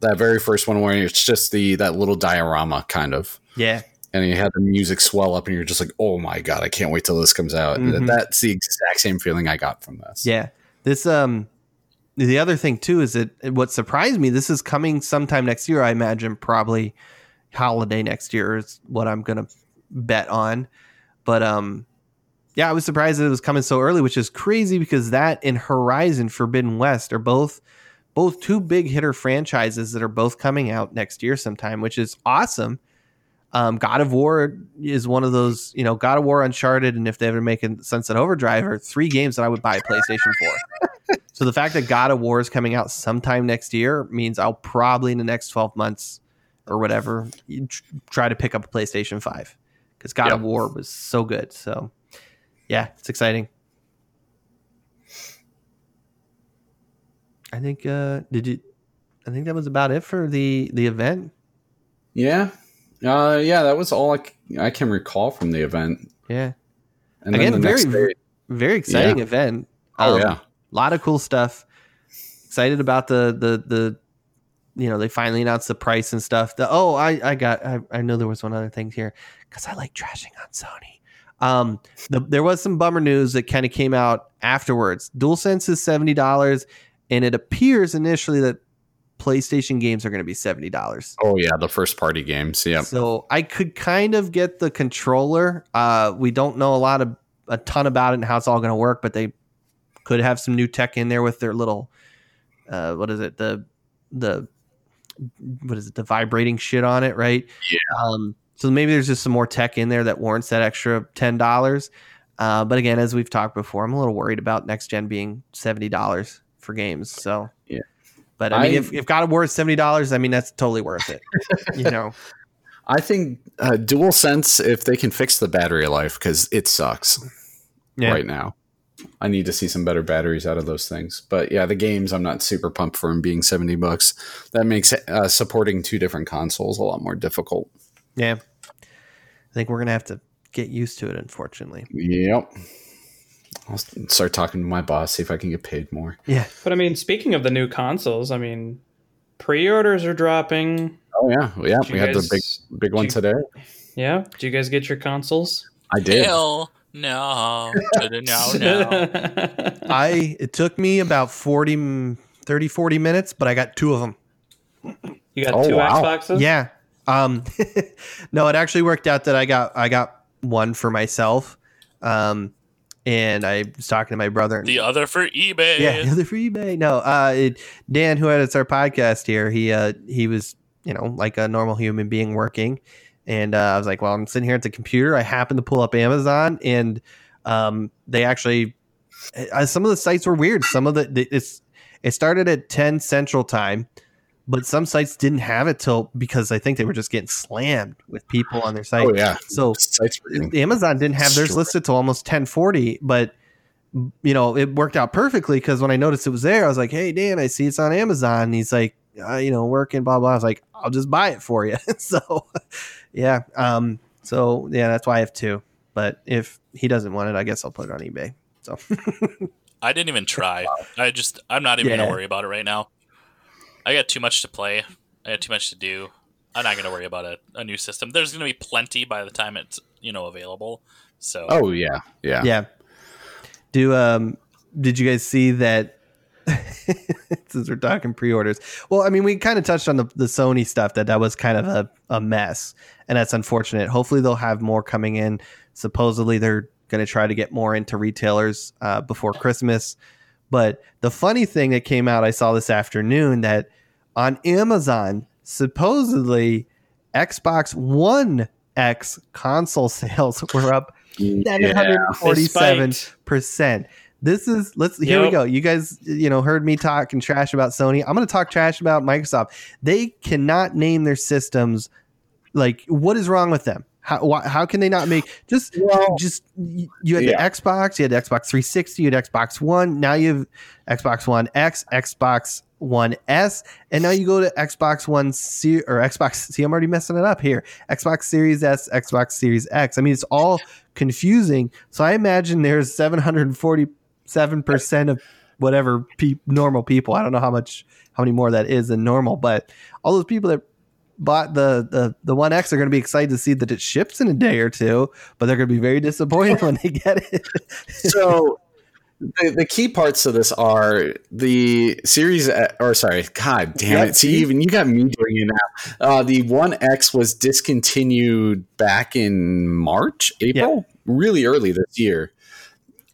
That very first one where it's just the that little diorama kind of. yeah. and you had the music swell up and you're just like oh my god i can't wait till this comes out Mhm. that's the exact same feeling i got from this Yeah. This um the other thing too is that what surprised me, this is coming sometime next year, I imagine probably holiday next year is what I'm gonna bet on. But um yeah, I was surprised that it was coming so early, which is crazy because that and Horizon Forbidden West are both both two big hitter franchises that are both coming out next year sometime, which is awesome. Um, God of War is one of those, you know, God of War, Uncharted, and if they ever make a Sunset Overdrive are three games that I would buy a PlayStation for. so the fact that God of War is coming out sometime next year means I'll probably in the next 12 months or whatever try to pick up a PlayStation 5 because God of War was so good. So yeah, it's exciting. I think uh did you I think that was about it for the the event. yeah uh, yeah that was all I, c- I can recall from the event Yeah. and Again, the very day, very exciting Yeah. event. oh Um, yeah a lot of cool stuff. Excited about the the the you know they finally announced the price and stuff. The oh I I got I, I know there was one other thing here because I like trashing on Sony. Um, the, there was some bummer news that kind of came out afterwards. DualSense is seventy dollars, and it appears initially that PlayStation games are going to be seventy dollars. oh yeah the first party games yeah So I could kind of get the controller. Uh, we don't know a lot of a ton about it and how it's all going to work, but they could have some new tech in there with their little uh, what is it the the what is it the vibrating shit on it, right? Yeah. Um, so maybe there's just some more tech in there that warrants that extra ten dollars. Uh, but again, as we've talked before, I'm a little worried about next gen being seventy dollars for games. So Yeah. But I mean, I- if, if God of War is seventy dollars, I mean that's totally worth it. you know. i think uh, DualSense if they can fix the battery life because it sucks Yeah. right now i need to see some better batteries out of those things but yeah the games i'm not super pumped for them being 70 bucks that makes uh, supporting two different consoles a lot more difficult Yeah. I think we're going to have to get used to it, unfortunately. Yep. I'll start talking to my boss, see if I can get paid more. Yeah. But I mean, speaking of the new consoles, I mean, pre-orders are dropping. Oh yeah, Well, yeah. Did We had the big big one you- today. Yeah, do you guys get your consoles? I did. Hell no. No, no. I it took me about 40 mm, 30 40 minutes, but I got two of them. you got Oh, two wow. Xboxes. Yeah. Um no, it actually worked out that I got I got one for myself. Um and I was talking to my brother. the other for eBay. Yeah, the other for eBay. No, uh, it, Dan, who edits our podcast here, he uh, he was you know like a normal human being working, and uh, I was like, well, I'm sitting here at the computer. I happened to pull up Amazon, and um, they actually uh, some of the sites were weird. Some of the the- it's it started at 10 Central Time. But some sites didn't have it till because I think they were just getting slammed with people on their site. Oh yeah. So Sites were getting- Amazon didn't have theirs Sure. listed till almost 1040, but you know, it worked out perfectly because when I noticed it was there, I was like, Hey Dan, I see it's on Amazon. And he's like, uh, you know, working, blah, blah. I was like, I'll just buy it for you. so yeah. Um, so yeah, that's why I have two. But if he doesn't want it, I guess I'll put it on eBay. So I didn't even try. I just I'm not even Yeah. gonna worry about it right now. I got too much to play. I got too much to do. I'm not gonna worry about a, a new system. There's gonna be plenty by the time it's you know available. So Oh yeah. Yeah. yeah. Do um did you guys see that since we're talking pre-orders well i mean we kind of touched on the, the sony stuff that that was kind of a, a mess and that's unfortunate hopefully they'll have more coming in supposedly they're going to try to get more into retailers uh, before christmas but the funny thing that came out i saw this afternoon that on amazon supposedly xbox one x console sales were up Yeah. 747 spiked. percent. This is let's here we go. You guys, you know, heard me talk and trash about Sony. I'm going to talk trash about Microsoft. They cannot name their systems. Like, what is wrong with them? How why, how can they not make just Well, just you had yeah. the Xbox, you had the Xbox 360, you had Xbox One. Now you have Xbox One X, Xbox One S, and now you go to Xbox One C or Xbox. See, I'm already messing it up here. Xbox Series S, Xbox Series X. I mean, it's all confusing. So I imagine there's 747 percent of whatever pe- normal people. I don't know how much, how many more that is than normal, but all those people that bought the the the One X are going to be excited to see that it ships in a day or two, but they're going to be very disappointed when they get it. so the, the key parts of this are the series or sorry god damn Yeah, it. See even you got me doing it now. Uh, the 1x was discontinued back in march april? Really early this year.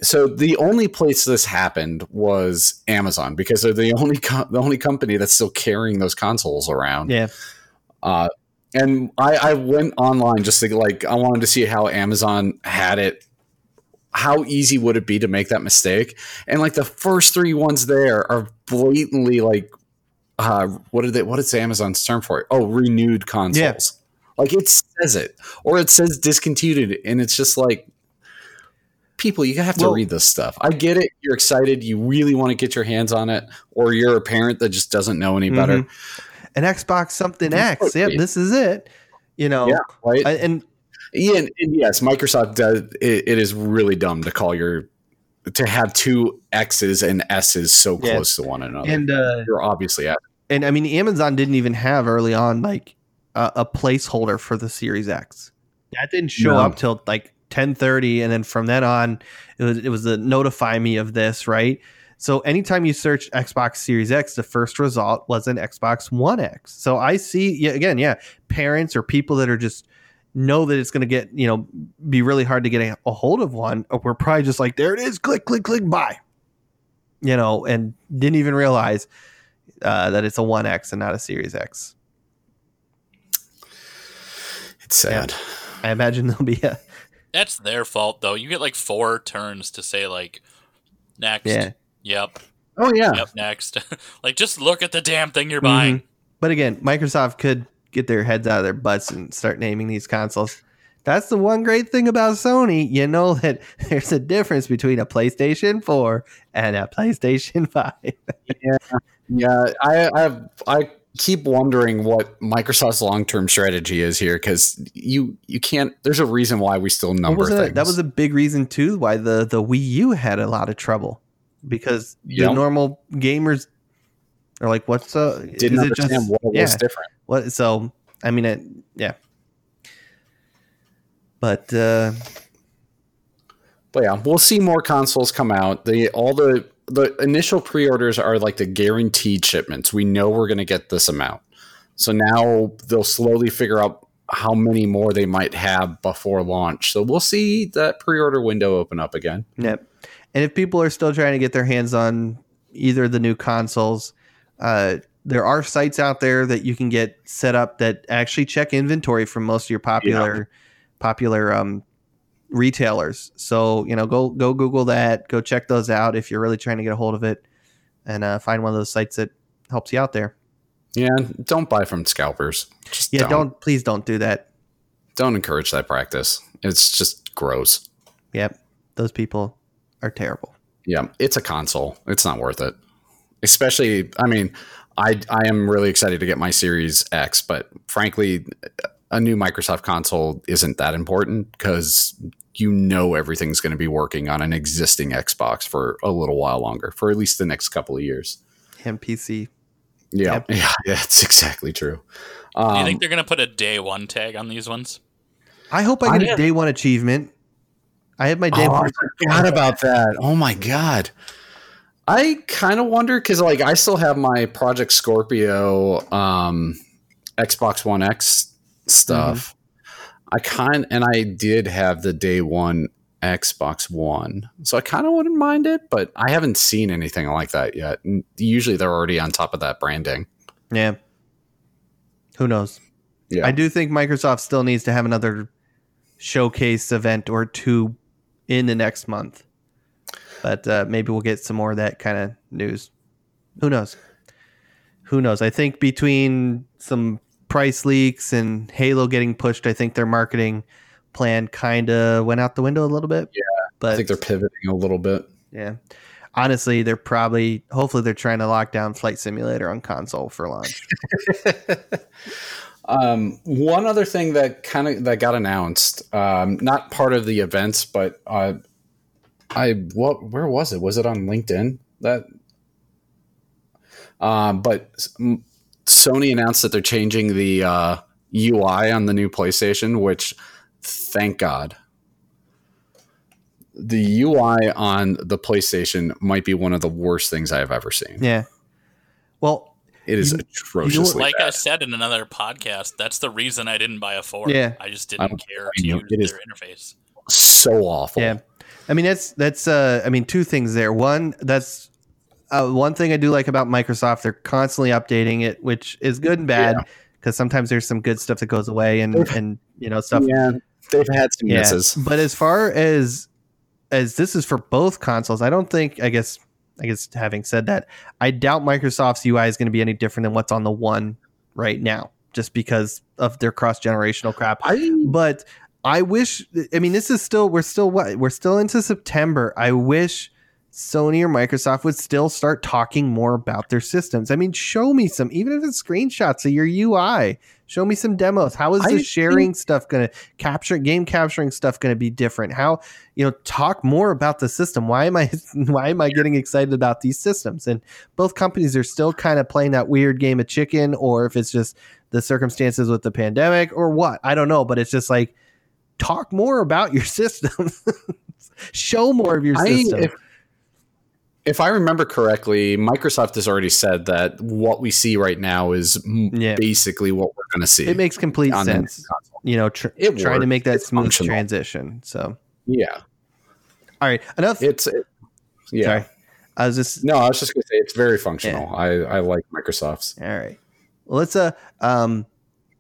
So the only place this happened was amazon because they're the only co- the only company that's still carrying those consoles around. Yeah, uh, and I, I went online just to like I wanted to see how Amazon had it. How easy would it be to make that mistake? And like the first three ones there are blatantly like, uh, what did they? What is Amazon's term for it? Oh, renewed consoles. Like it says it, or it says discontinued, and it's just like, people, you have to Well- read this stuff. I get it. You're excited. You really want to get your hands on it, or you're a parent that just doesn't know any better. Mhm. an Xbox something X. Yep, Totally. this is it. You know, Yeah, right. I- and Yeah, and, and yes, Microsoft does. It, it is really dumb to call your to have two X's and S's so Yeah. close to one another. and uh, You're obviously at and I mean, Amazon didn't even have early on like a, a placeholder for the Series X. That didn't show No. up till like ten thirty, and then from then on, it was it was a notify me of this, right? So anytime you search Xbox Series X, the first result was an Xbox One X. So I see, yeah, again, yeah, parents or people that are just know that it's going to get, you know, be really hard to get a, a hold of one. We're probably just like, there it is, click, click, click, buy, you know, and didn't even realize uh, that it's a One X and not a Series X. it's sad. I imagine there'll be a That's their fault, though. You get like four turns to say like next. yeah. Yep. Oh yeah, Yep. Next. like just look at the damn thing you're Mm-hmm. buying. But again, Microsoft could get their heads out of their butts and start naming these consoles. That's the one great thing about Sony. You know that there's a difference between a PlayStation 4 and a PlayStation 5. yeah. I I, have, I keep wondering what Microsoft's long term strategy is here because you you can't. There's a reason why we still That number a, things. that was a big reason too why the, the Wii U had a lot of trouble because the normal gamers are like, "What's uh? didn't is it understand just- what was yeah. different. What? So I mean, it, yeah. But uh, But yeah, we'll see more consoles come out. The all the the initial pre-orders are like the guaranteed shipments. We know we're going to get this amount. So now they'll slowly figure out how many more they might have before launch. So we'll see that pre-order window open up again. Yep. And if people are still trying to get their hands on either the new consoles, uh, there are sites out there that you can get set up that actually check inventory from most of your popular popular um, retailers. So you know, go go Google that, go check those out if you're really trying to get a hold of it, and uh, find one of those sites that helps you out there. Yeah, don't buy from scalpers. Just Yeah, don't, don't, please don't do that. don't encourage that practice. It's just gross. Yep, those people are terrible. Yeah, it's a console. It's not worth it. Especially, I mean, I I am really excited to get my Series X, but frankly, a new Microsoft console isn't that important because you know everything's going to be working on an existing Xbox for a little while longer, for at least the next couple of years. And PC. Yeah, Yep. yeah, yeah, it's exactly true. Do you Um, think they're gonna put a day one tag on these ones? I hope I get I- a day one achievement. I had my day oh, one. I forgot about that. Oh my god. I kind of wonder because like I still have my Project Scorpio um, Xbox One X stuff. I kind and I did have the day one Xbox One, so I kind of wouldn't mind it, but I haven't seen anything like that yet. And usually they're already on top of that branding. Yeah. Who knows? Yeah, I do think Microsoft still needs to have another showcase event or two in the next month. But uh, maybe we'll get some more of that kind of news. Who knows? Who knows? I think between some price leaks and Halo getting pushed, I think their marketing plan kind of went out the window a little bit. Yeah, but I think they're pivoting a little bit. yeah. Honestly, they're probably hopefully they're trying to lock down Flight Simulator on console for launch. um, one other thing that kind of that got announced, um, not part of the events, but uh, I what where was it? Was it on LinkedIn? That, um, but Sony announced that they're changing the uh, UI on the new PlayStation, which thank God. The UI on the PlayStation might be one of the worst things I have ever seen. Yeah. Well, It is You- atrociously like I said in another podcast, that's the reason I didn't buy a four. Yeah. I just didn't don't care to use It is- their interface. so awful. Yeah, I mean that's that's uh I mean two things there. One that's uh, one thing I do like about Microsoft. They're constantly updating it, which is good and bad because sometimes there's some good stuff that goes away and and you know stuff. Yeah, they've had some Yeah. misses. But as far as as this is for both consoles, I don't think. I guess I guess having said that, I doubt Microsoft's UI is going to be any different than what's on the one right now, just because of their cross generational crap. I but I wish. I mean, this is still we're still what we're still into September. I wish Sony or Microsoft would still start talking more about their systems. I mean, show me some, even if it's screenshots of your UI. Show me some demos. How is the sharing stuff going to capture game capturing stuff going to be different? How you know talk more about the system? Why am I why am I getting excited about these systems? And both companies are still kind of playing that weird game of chicken, or if it's just the circumstances with the pandemic or what I don't know. But it's just like talk more about your system. Show more of your I, system. if, if I remember correctly, Microsoft has already said that what we see right now is Yeah. basically what we're going to see. it makes complete sense. You know, tr- It trying to make that It's smooth functional. transition. So, Yeah, all right, enough. it's it, yeah. Sorry, I was just No, I was just going to say it's very functional. I I like Microsoft's. all right. Well, let's uh um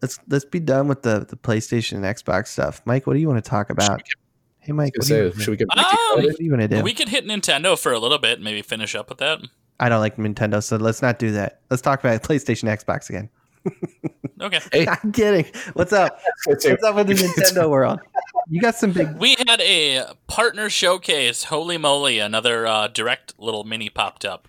let's let's be done with the the PlayStation and Xbox stuff. Mike, what do you want to talk about? Hey, Mike, what, Say, do you, should we get? Um, what are you going to do? We could hit Nintendo for a little bit, maybe finish up with that. I don't like Nintendo, so let's not do that. Let's talk about PlayStation, Xbox again. Okay. Hey. I'm kidding. What's up? What's up with the Nintendo world? You got some big. We had a partner showcase. Holy moly, another uh, direct little mini popped up.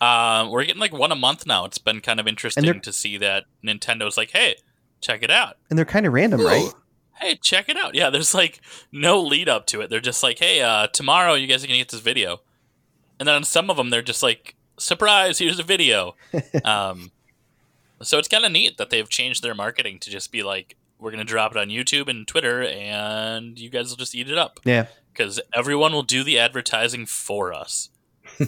Um, we're getting like one a month now. It's been kind of interesting to see that Nintendo's like, hey, check it out. And they're kind of random, right? Hey, check it out. Yeah, there's like no lead up to it. They're just like, hey, uh, tomorrow you guys are going to get this video. And then on some of them, they're just like, surprise, here's a video. um, so it's kind of neat that they've changed their marketing to just be like, we're going to drop it on YouTube and Twitter, and you guys will just eat it up Yeah, because everyone will do the advertising for us.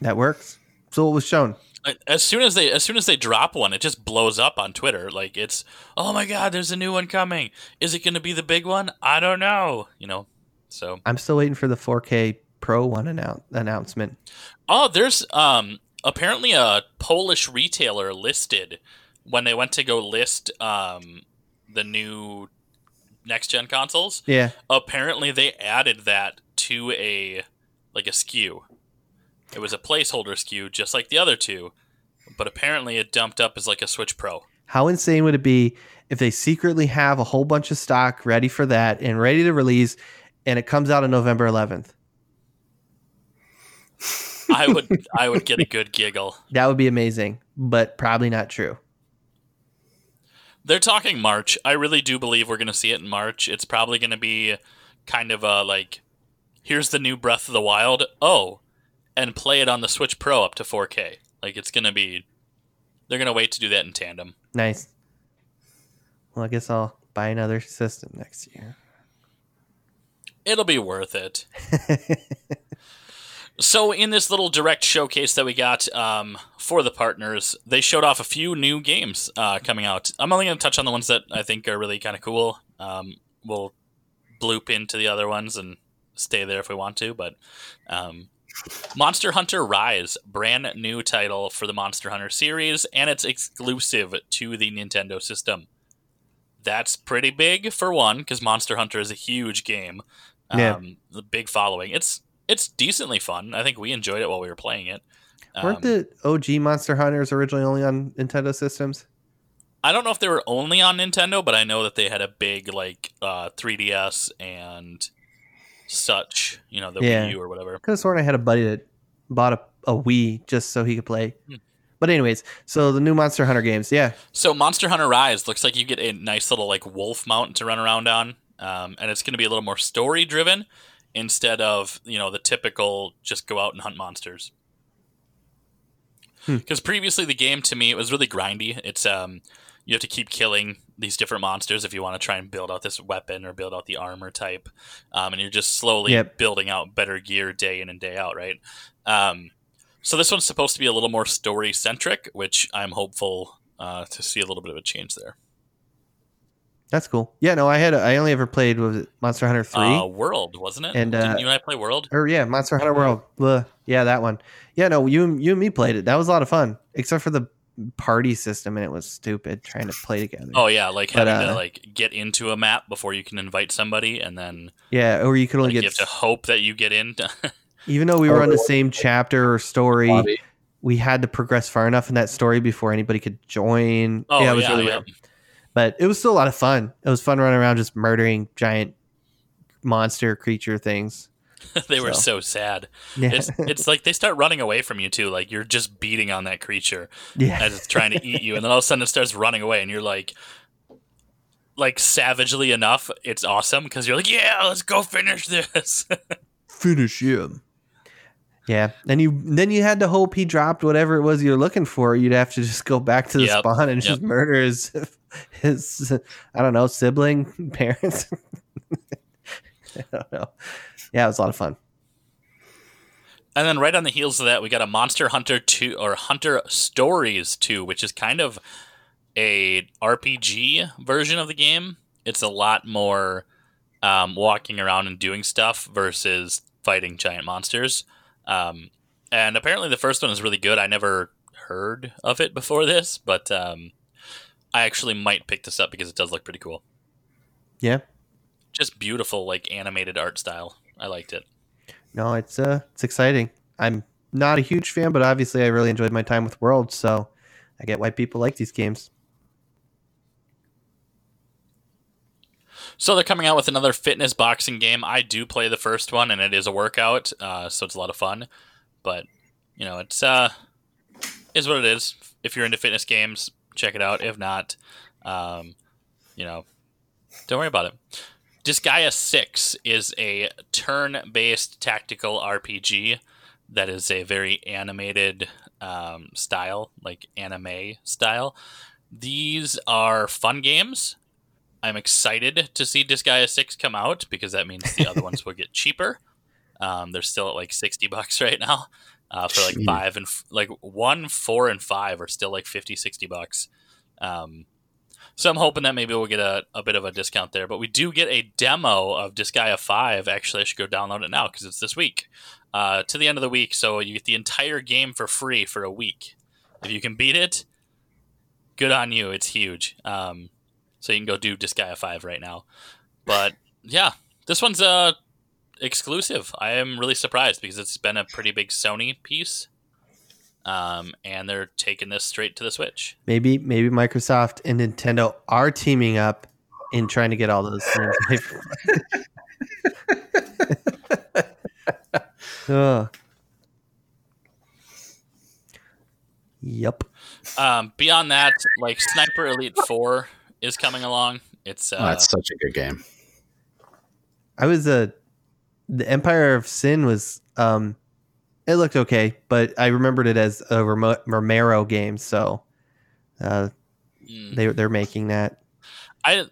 that works. So what was shown? As soon as they as soon as they drop one, it just blows up on Twitter. Like it's, oh my god, there's a new one coming. Is it going to be the big one? I don't know. You know, so I'm still waiting for the 4K Pro one annou- announcement. oh, there's um apparently a Polish retailer listed when they went to go list um the new next gen consoles. Yeah, apparently they added that to a like a SKU. It was a placeholder SKU, just like the other two, but apparently it dumped up as like a Switch Pro. how insane would it be if they secretly have a whole bunch of stock ready for that and ready to release, and it comes out on November 11th? I would I would get a good giggle. That would be amazing, but probably not true. They're talking March. I really do believe we're going to see it in March. It's probably going to be kind of a like here's the new Breath of the Wild. Oh, and play it on the Switch Pro up to 4K. Like it's going to be they're going to wait to do that in tandem. Nice. Well, I guess I'll buy another system next year. It'll be worth it. So, in this little direct showcase that we got um, for the partners, they showed off a few new games uh, coming out. I'm only going to touch on the ones that I think are really kind of cool. Um, we'll bloop into the other ones and stay there if we want to. But um, Monster Hunter Rise, brand new title for the Monster Hunter series, and it's exclusive to the Nintendo system. That's pretty big for one, because Monster Hunter is a huge game. Um, Yeah. The big following. It's it's decently fun. I think we enjoyed it while we were playing it. Weren't Um, the OG Monster Hunters originally only on Nintendo systems? I don't know if they were only on Nintendo, but I know that they had a big like uh, 3DS and such. You know, the Yeah. Wii U or whatever. Could have sworn I had a buddy that bought a, a Wii just so he could play. Hmm. But anyways, so the new Monster Hunter games, yeah, So Monster Hunter Rise looks like you get a nice little like wolf mount to run around on, um, and it's going to be a little more story driven instead of you know the typical just go out and hunt monsters. Hmm. Because previously the game to me it was really grindy. It's um you have to keep killing these different monsters if you want to try and build out this weapon or build out the armor type, um, and you're just slowly Yep. building out better gear day in and day out, right? Um, so this one's supposed to be a little more story centric, which I'm hopeful uh, to see a little bit of a change there. that's cool. Yeah, no, I had a, I only ever played was Monster Hunter three. Uh, World, wasn't it? And, uh, Didn't you and I play World? or yeah, Monster Hunter World. Blah. Yeah, that one. Yeah, no, you you and me played it. That was a lot of fun, except for the party system, and it was stupid trying to play together. Oh yeah, like But, having to uh, like get into a map before you can invite somebody, and then yeah, or you could only like, you get have to hope that you get in. even though we were on the same chapter or story, Bobby. we had to progress far enough in that story before anybody could join. oh yeah, yeah, it was really yeah. weird. But it was still a lot of fun. It was fun running around just murdering giant monster creature things. they were So. so sad. Yeah, It's it's like they start running away from you too. Like you're just beating on that creature yeah. as it's trying to eat you, and then all of a sudden it starts running away, and you're like, like savagely enough, it's awesome because you're like, yeah, let's go finish this. finish him. Yeah, and you then you had to hope he dropped whatever it was you're looking for. You'd have to just go back to the Yep, spawn and just murder his his I don't know sibling parents. I don't know. Yeah, it was a lot of fun. And then right on the heels of that, we got a Monster Hunter 2 or Hunter Stories 2, which is kind of a RPG version of the game. It's a lot more um, walking around and doing stuff versus fighting giant monsters. Um, and apparently the first one is really good. I never heard of it before this, but um, I actually might pick this up because it does look pretty cool. Yeah. Just beautiful, like animated art style. I liked it. No, it's uh it's exciting. I'm not a huge fan, but obviously I really enjoyed my time with World, so I get why people like these games. So they're coming out with another fitness boxing game. I do play the first one, and it is a workout, uh, so it's a lot of fun. But you know, it's uh, is what it is. If you're into fitness games, check it out. If not, um, you know, don't worry about it. Disgaea Six is a turn-based tactical RPG that is a very animated um, style, like anime style. These are fun games. I'm excited to see Disgaea 6 come out because that means the other ones will get cheaper. Um, they're still at like 60 bucks right now uh, for like Jeez. five and f- like one, four, and five are still like 50, 60 bucks. Um, so I'm hoping that maybe we'll get a, a bit of a discount there. But we do get a demo of Disgaea 5. Actually, I should go download it now because it's this week uh, to the end of the week. So you get the entire game for free for a week. If you can beat it, good on you. It's huge. Um, so you can go do Disgaea 5 right now. But yeah, this one's uh, exclusive. I am really surprised because it's been a pretty big Sony piece. Um, and they're taking this straight to the Switch. Maybe maybe Microsoft and Nintendo are teaming up in trying to get all those things. Ugh. Yep. Um, beyond that, like Sniper Elite 4 is coming along. It's uh, Oh, that's such a good game. I was a the Empire of Sin was um it looked okay, but I remembered it as a Remo- Romero game, so uh mm, they they're making that. I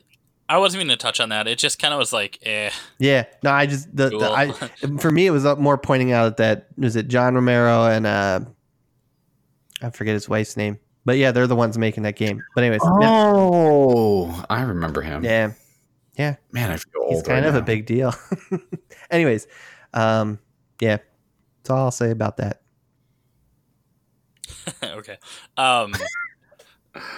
I wasn't even gonna touch on that. It just kind of was like, eh. Yeah, no, I just the, the I for me it was more pointing out that was it John Romero and uh I forget his wife's name, but yeah, they're the ones making that game. But anyways, yeah, Oh, I remember him. yeah, yeah, Man, I feel old. he's kind right of a big deal. anyways, um, yeah, that's all I'll say about that. okay. Um,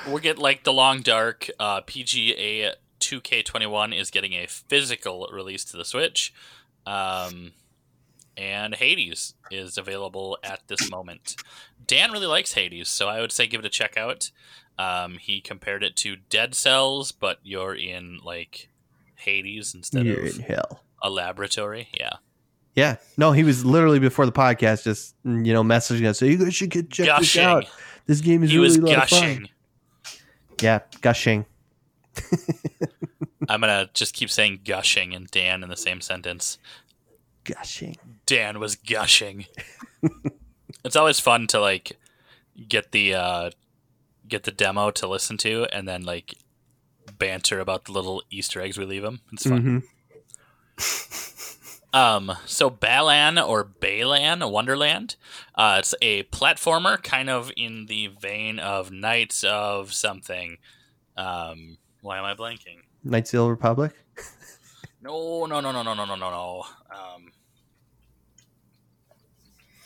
we'll get like the Long Dark. Uh, PGA 2K21 is getting a physical release to the Switch. Um, and Hades is available at this moment. Dan really likes Hades, so I would say give it a check out. Um, he compared it to Dead Cells, but you're in like Hades instead You're of in hell. a laboratory. Yeah, Yeah. No, he was literally before the podcast just you know messaging us. So you guys should get check this out. This game is He really was a lot of fun." gushing. Yeah, gushing. I'm gonna just keep saying gushing and Dan in the same sentence. Gushing. Dan was gushing. it's always fun to like get the uh get the demo to listen to and then like banter about the little Easter eggs we leave him. It's fun. Mhm. Um, so Balan or Balan Wonderland, uh, it's a platformer kind of in the vein of Knights of something. Um, why am I blanking? Knights of the Old Republic. No, no, no, no, no, no, no, no, no. Um,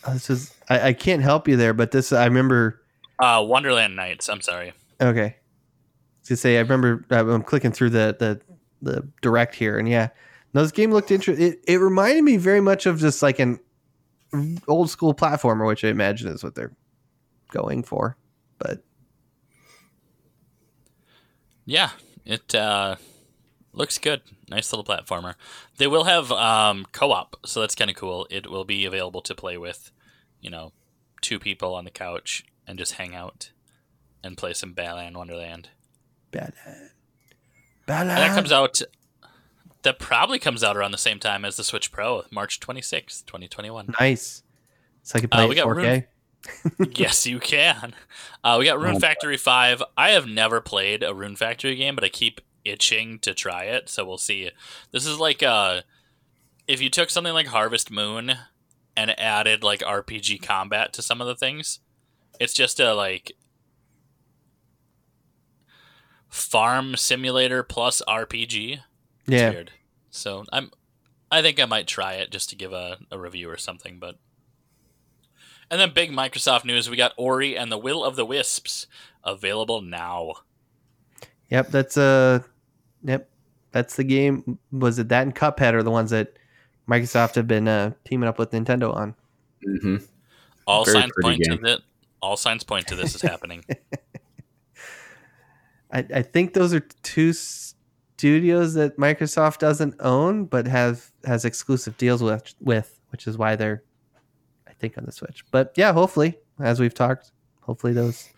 Oh, this is I, I can't help you there, but this I remember. uh, Wonderland Knights. I'm sorry. Okay, to say I remember uh, I'm clicking through the the the direct here, and yeah, no, this game looked interesting. It, it reminded me very much of just like an old school platformer, which I imagine is what they're going for. But Yeah, it uh, looks good. Nice little platformer. They will have um, co-op, so that's kind of cool. It will be available to play with, you know, two people on the couch and just hang out and play some Balan Wonderland. bad, bad. And that comes out. That probably comes out around the same time as the Switch Pro, March twenty sixth, twenty twenty one. nice. So I can play Uh, we got 4K. yes, you can. Uh, we got Rune Oh. Factory 5. I have never played a Rune Factory game, but I keep itching to try it, so we'll see. This is like uh if you took something like Harvest Moon and added like RPG combat to some of the things, it's just a like farm simulator plus RPG. It's Yeah, weird. So I'm I think I might try it just to give a, a review or something, but and then big Microsoft news, we got Ori and the Will of the Wisps available now. Yep, that's uh yep. That's the game. Was it that and Cuphead are the ones that Microsoft have been uh, teaming up with Nintendo on? hmm All Very signs pretty point to that all signs point to this is happening. I, I think those are two studios that Microsoft doesn't own, but have has exclusive deals with with, which is why they're I think on the Switch. But yeah, hopefully, as we've talked, hopefully those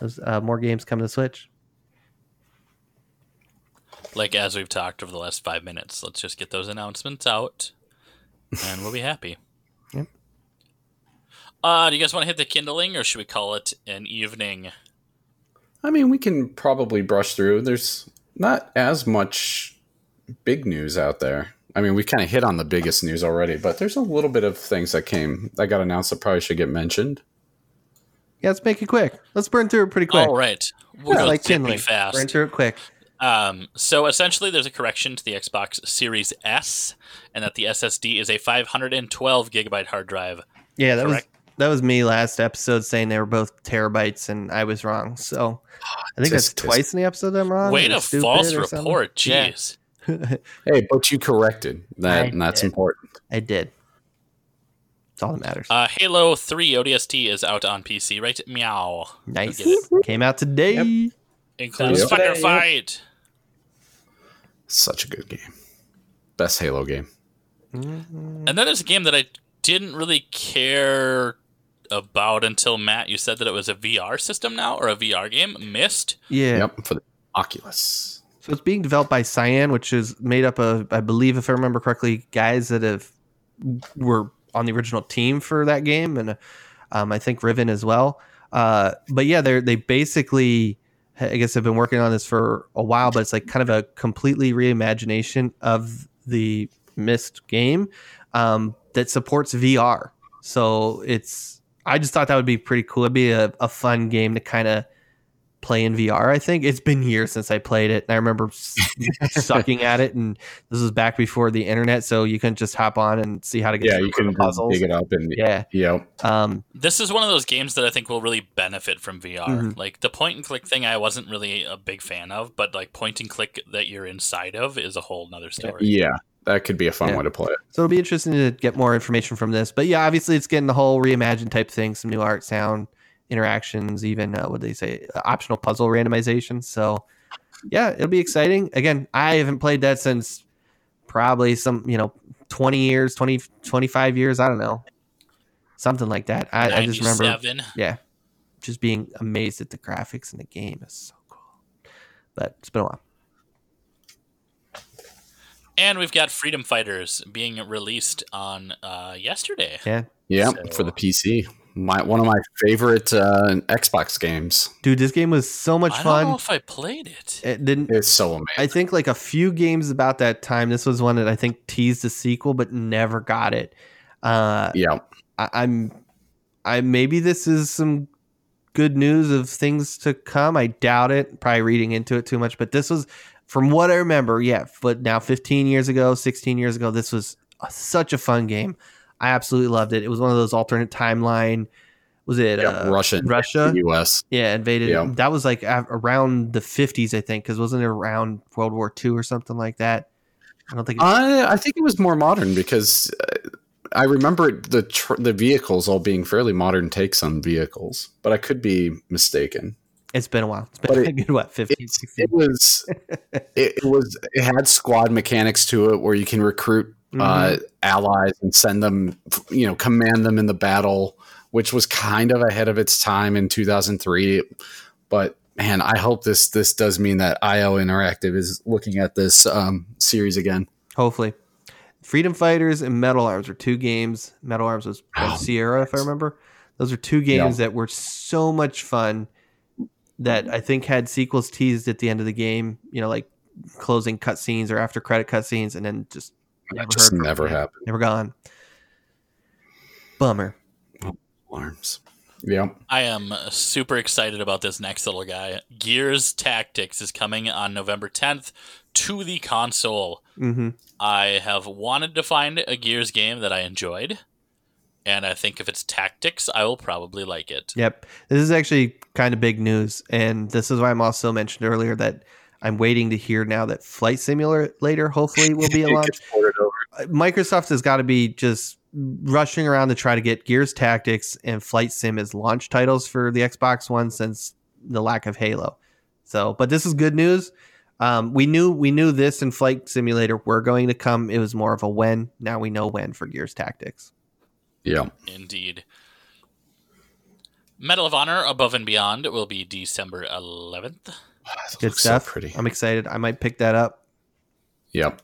those uh, more games come to Switch. like as we've talked over the last five minutes. Let's just get those announcements out and we'll be happy. Yep. Uh, do you guys want to hit the kindling or should we call it an evening? I mean, we can probably brush through. There's not as much big news out there. I mean, we kind of hit on the biggest news already, but there's a little bit of things that came that got announced that probably should get mentioned. Yeah, let's make it quick. Let's burn through it pretty quick. All right. We'll Yeah, go like zippy kindling. fast. Burn through it quick. Um, so essentially, there's a correction to the Xbox Series S, and that the SSD is a 512 gigabyte hard drive. Yeah, that Correct. Was that was me last episode saying they were both terabytes and I was wrong. So I think that's Tisk, tisk. twice in the episode I'm wrong. Way or to false or something. report. Yeah. Jeez. Hey, but you corrected that, I and that's did. important. I did. It's all that matters. Uh, Halo 3 ODST is out on PC, right? Meow. nice. it. Came out today. Includes Yep. Fucker Fight. Such a good game. Best Halo game. Mhm. And then there's a game that I didn't really care about until Matt, you said that it was a VR system now or a VR game. Myst. Yeah. Yep, for the Oculus. So it's being developed by Cyan, which is made up of, I believe, if I remember correctly, guys that have were on the original team for that game, and um, I think Riven as well. Uh, but yeah, they they basically, I guess, have been working on this for a while. But it's like kind of a completely reimagination of the Myst game um, that supports VR. So it's, I just thought that would be pretty cool. It'd be a, a fun game to kind of play in VR. I think it's been years since I played it, and I remember sucking at it. And this was back before the internet, so you couldn't just hop on and see how to get Yeah, you can the puzzles. dig it up and Yeah. Yep. Um, This is one of those games that I think will really benefit from VR. Mhm. Like the point and click thing, I wasn't really a big fan of, but like point and click that you're inside of is a whole nother story. Yeah. That could be a fun Yeah. way to play it. So it'll be interesting to get more information from this. But yeah, obviously it's getting the whole reimagined type thing, some new art, sound, interactions, even uh, what they say, uh, optional puzzle randomization. So yeah, it'll be exciting. Again, I haven't played that since probably some, you know, 20 years, 20, 25 years. I don't know. Something like that. I, I just remember, yeah, just being amazed at the graphics in the game. is so cool. But it's been a while. And we've got Freedom Fighters being released on uh, yesterday. Yeah. Yeah, So- for the PC. My one of my favorite uh, Xbox games. Dude, this game was so much I fun. I don't know if I played it. It didn't It's so amazing. I think like a few games about that time. This was one that I think teased a sequel, but never got it. Uh, yeah, I, I'm, I maybe this is some good news of things to come. I doubt it. Probably reading into it too much, but this was, from what I remember, yeah. But now, 15 years ago, 16 years ago, this was a, such a fun game. I absolutely loved it. It was one of those alternate timeline. Was it yeah uh, Russian, Russia? U.S. Yeah, invaded. Yeah. That was like around the 50s, I think, because wasn't it around World War II or something like that? I don't think. I think it was more modern because uh, I remember the tr- the vehicles all being fairly modern takes on vehicles, but I could be mistaken. It's been a while. It's been it- a good what 15, It's, 16. it was it, it was it had squad mechanics to it where you can recruit Mm-hmm. uh, allies and send them, you know, command them in the battle, which was kind of ahead of its time in 2003. But man, I hope this this does mean that IO Interactive is looking at this um, series again. Hopefully, Freedom Fighters and Metal Arms are two games. Metal Arms was Oh, Sierra, if I remember. Those are two games that were so much fun that I think had sequels teased at the end of the game. You know, like closing cutscenes or after credit cutscenes, and then just Never just heard from never happened. never gone. Bummer. Arms. Yeah. I am super excited about this next little guy. Gears Tactics is coming on November 10th to the console. hmm I have wanted to find a Gears game that I enjoyed, and I think if it's tactics, I will probably like it. Yep. This is actually kind of big news. And this is why I'm also mentioned earlier that I'm waiting to hear now that Flight Simulator hopefully will be a launch. gets ported over. Uh, Microsoft has got to be just rushing around to try to get Gears Tactics and Flight Sim as launch titles for the Xbox One since the lack of Halo. So, but this is good news. Um, we knew we knew this and Flight Simulator were going to come. It was more of a when. Now we know when for Gears Tactics. Yeah. Indeed. Medal of Honor Above and Beyond will be December 11th. It Good stuff. So pretty. I'm excited. I might pick that up. Yep.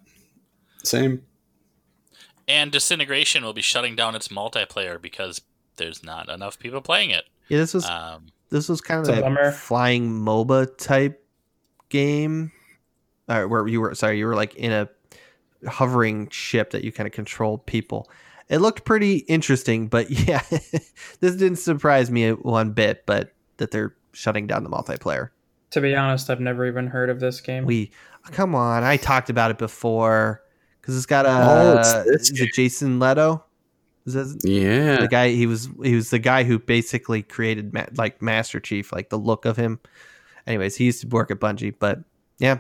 Same. And Disintegration will be shutting down its multiplayer because there's not enough people playing it. Yeah, this was Um, this was kind of It's a bummer. flying MOBA type game, uh, where you were sorry, you were like in a hovering ship that you kind of controlled people. It looked pretty interesting, but yeah, this didn't surprise me one bit. But that they're shutting down the multiplayer. To be honest, I've never even heard of this game. We come on, I talked about it before because it's got a Oh, it's this is it Jason Leto? Is that Yeah. the guy he was he was the guy who basically created Ma- like Master Chief, like the look of him. Anyways, he used to work at Bungie, but yeah,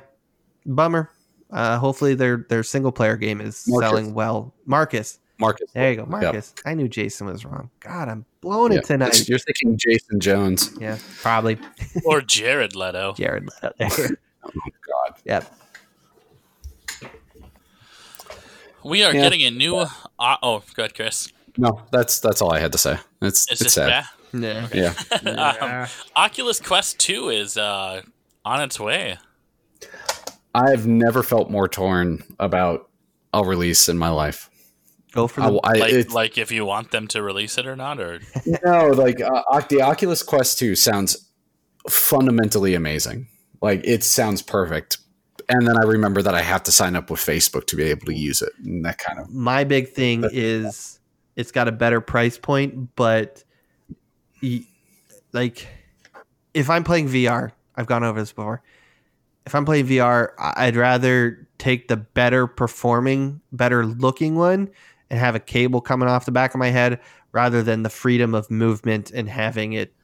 bummer. Uh, hopefully their their single player game is Marcus. selling well. Marcus, Marcus. there you go, Marcus. I knew Jason was wrong. God, I'm blowing Yeah. it tonight. You're thinking Jason Jones. Yeah, probably or Jared Leto. Jared Leto. There. Oh God. yep. We are Yeah. getting a new. Uh, oh, go ahead, Chris. No, that's that's all I had to say. It's Is it's this sad. Yeah. Yeah. um, Oculus Quest 2 is uh, on its way. I've never felt more torn about a release in my life. Go for the. I, Like, it's- like if you want them to release it or not, or no, like uh, the Oculus Quest 2 sounds fundamentally amazing. Like it sounds perfect. And then I remember that I have to sign up with Facebook to be able to use it. And that kind of my big thing That's- is it's got a better price point, but like if I'm playing VR, I've gone over this before. If I'm playing VR, I'd rather take the better performing, better looking one and have a cable coming off the back of my head rather than the freedom of movement and having it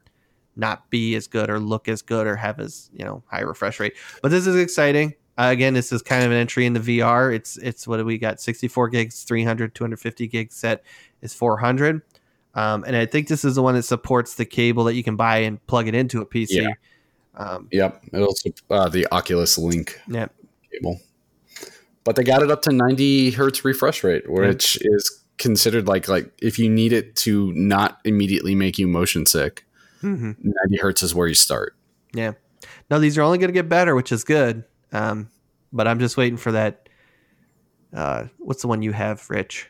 not be as good or look as good or have as, you know, high refresh rate. But this is exciting. Uh, again, this is kind of an entry in the VR. It's it's what we got? 64 gigs, 300, 250 gig set is 400. Um, and I think this is the one that supports the cable that you can buy and plug it into a PC. Yeah. Um, Yep, it'll uh, the Oculus Link yeah. cable, but they got it up to 90 hertz refresh rate, which is considered like like if you need it to not immediately make you motion sick, hmm 90 hertz is where you start. Yeah. No, these are only going to get better, which is good. Um, but I'm just waiting for that. Uh, what's the one you have, Rich?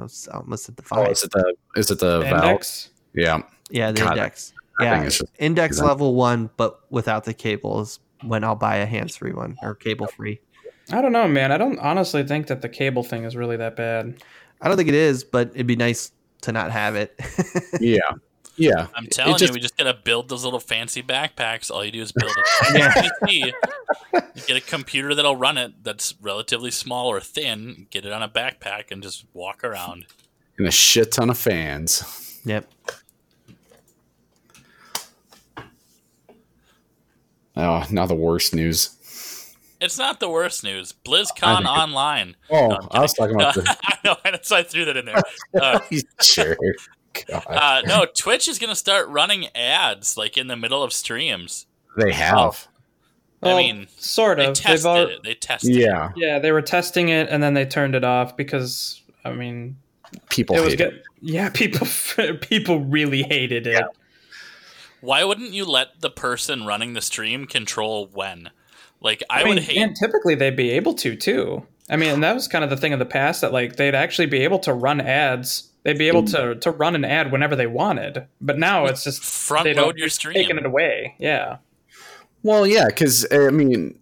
I almost at the Oh, five. is it the is it the valve? Index. Yeah, yeah, the God, index. Yeah, just- index level one, but without the cables. When I'll buy a hands-free one or cable-free. I don't know, man. I don't honestly think that the cable thing is really that bad. I don't think it is, but it'd be nice to not have it. yeah, yeah. I'm telling just- you, we just gotta build those little fancy backpacks. All you do is build a Yeah. PC. You get a computer that'll run it that's relatively small or thin. Get it on a backpack and just walk around. and a shit ton of fans. yep. Oh, now the worst news. It's not the worst news. BlizzCon I think it- online. Oh, No, I'm was talking about the I know, that's why I threw that in there. Uh, sure. Uh, no, Twitch is gonna start running ads like in the middle of streams. they have. I Well, mean, sort of. They've tested al- it. They tested it. Yeah, Yeah, they were testing it and then they turned it off because I mean, people it was hate good. it. Yeah, people people really hated it. Why wouldn't you let the person running the stream control when? Like I, I, mean, would hate. and typically they'd be able to too. I mean, and that was kind of the thing in the past that like they'd actually be able to run ads. They'd be able mm-hmm. to to run an ad whenever they wanted. But now it's just Front they load don't your stream. taking it away. Yeah. Well, yeah, because uh, I mean,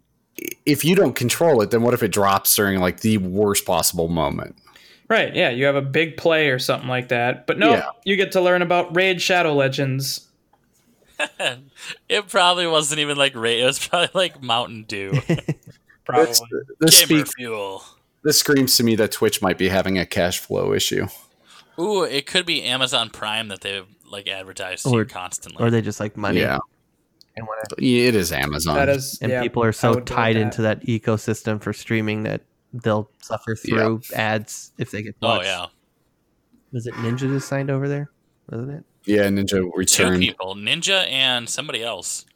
if you don't control it, then what if it drops during like the worst possible moment? Right. Yeah. You have a big play or something like that. But no, Yeah. you get to learn about Raid Shadow Legends. it probably wasn't even like Ray. It was probably like Mountain Dew. Probably. This, this Gamer speaks. fuel. This screams to me that Twitch might be having a cash flow issue. Ooh, it could be Amazon Prime that they've like advertised Or- you constantly. Or they just like money. Yeah, And, wanna- it is Amazon. That is. and yeah, people are so would go with tied that. into that ecosystem for streaming that they'll suffer through ads if they get oh yeah, Was it Ninja just signed over there? Wasn't it? Yeah, Ninja returned. two people, Ninja and somebody else.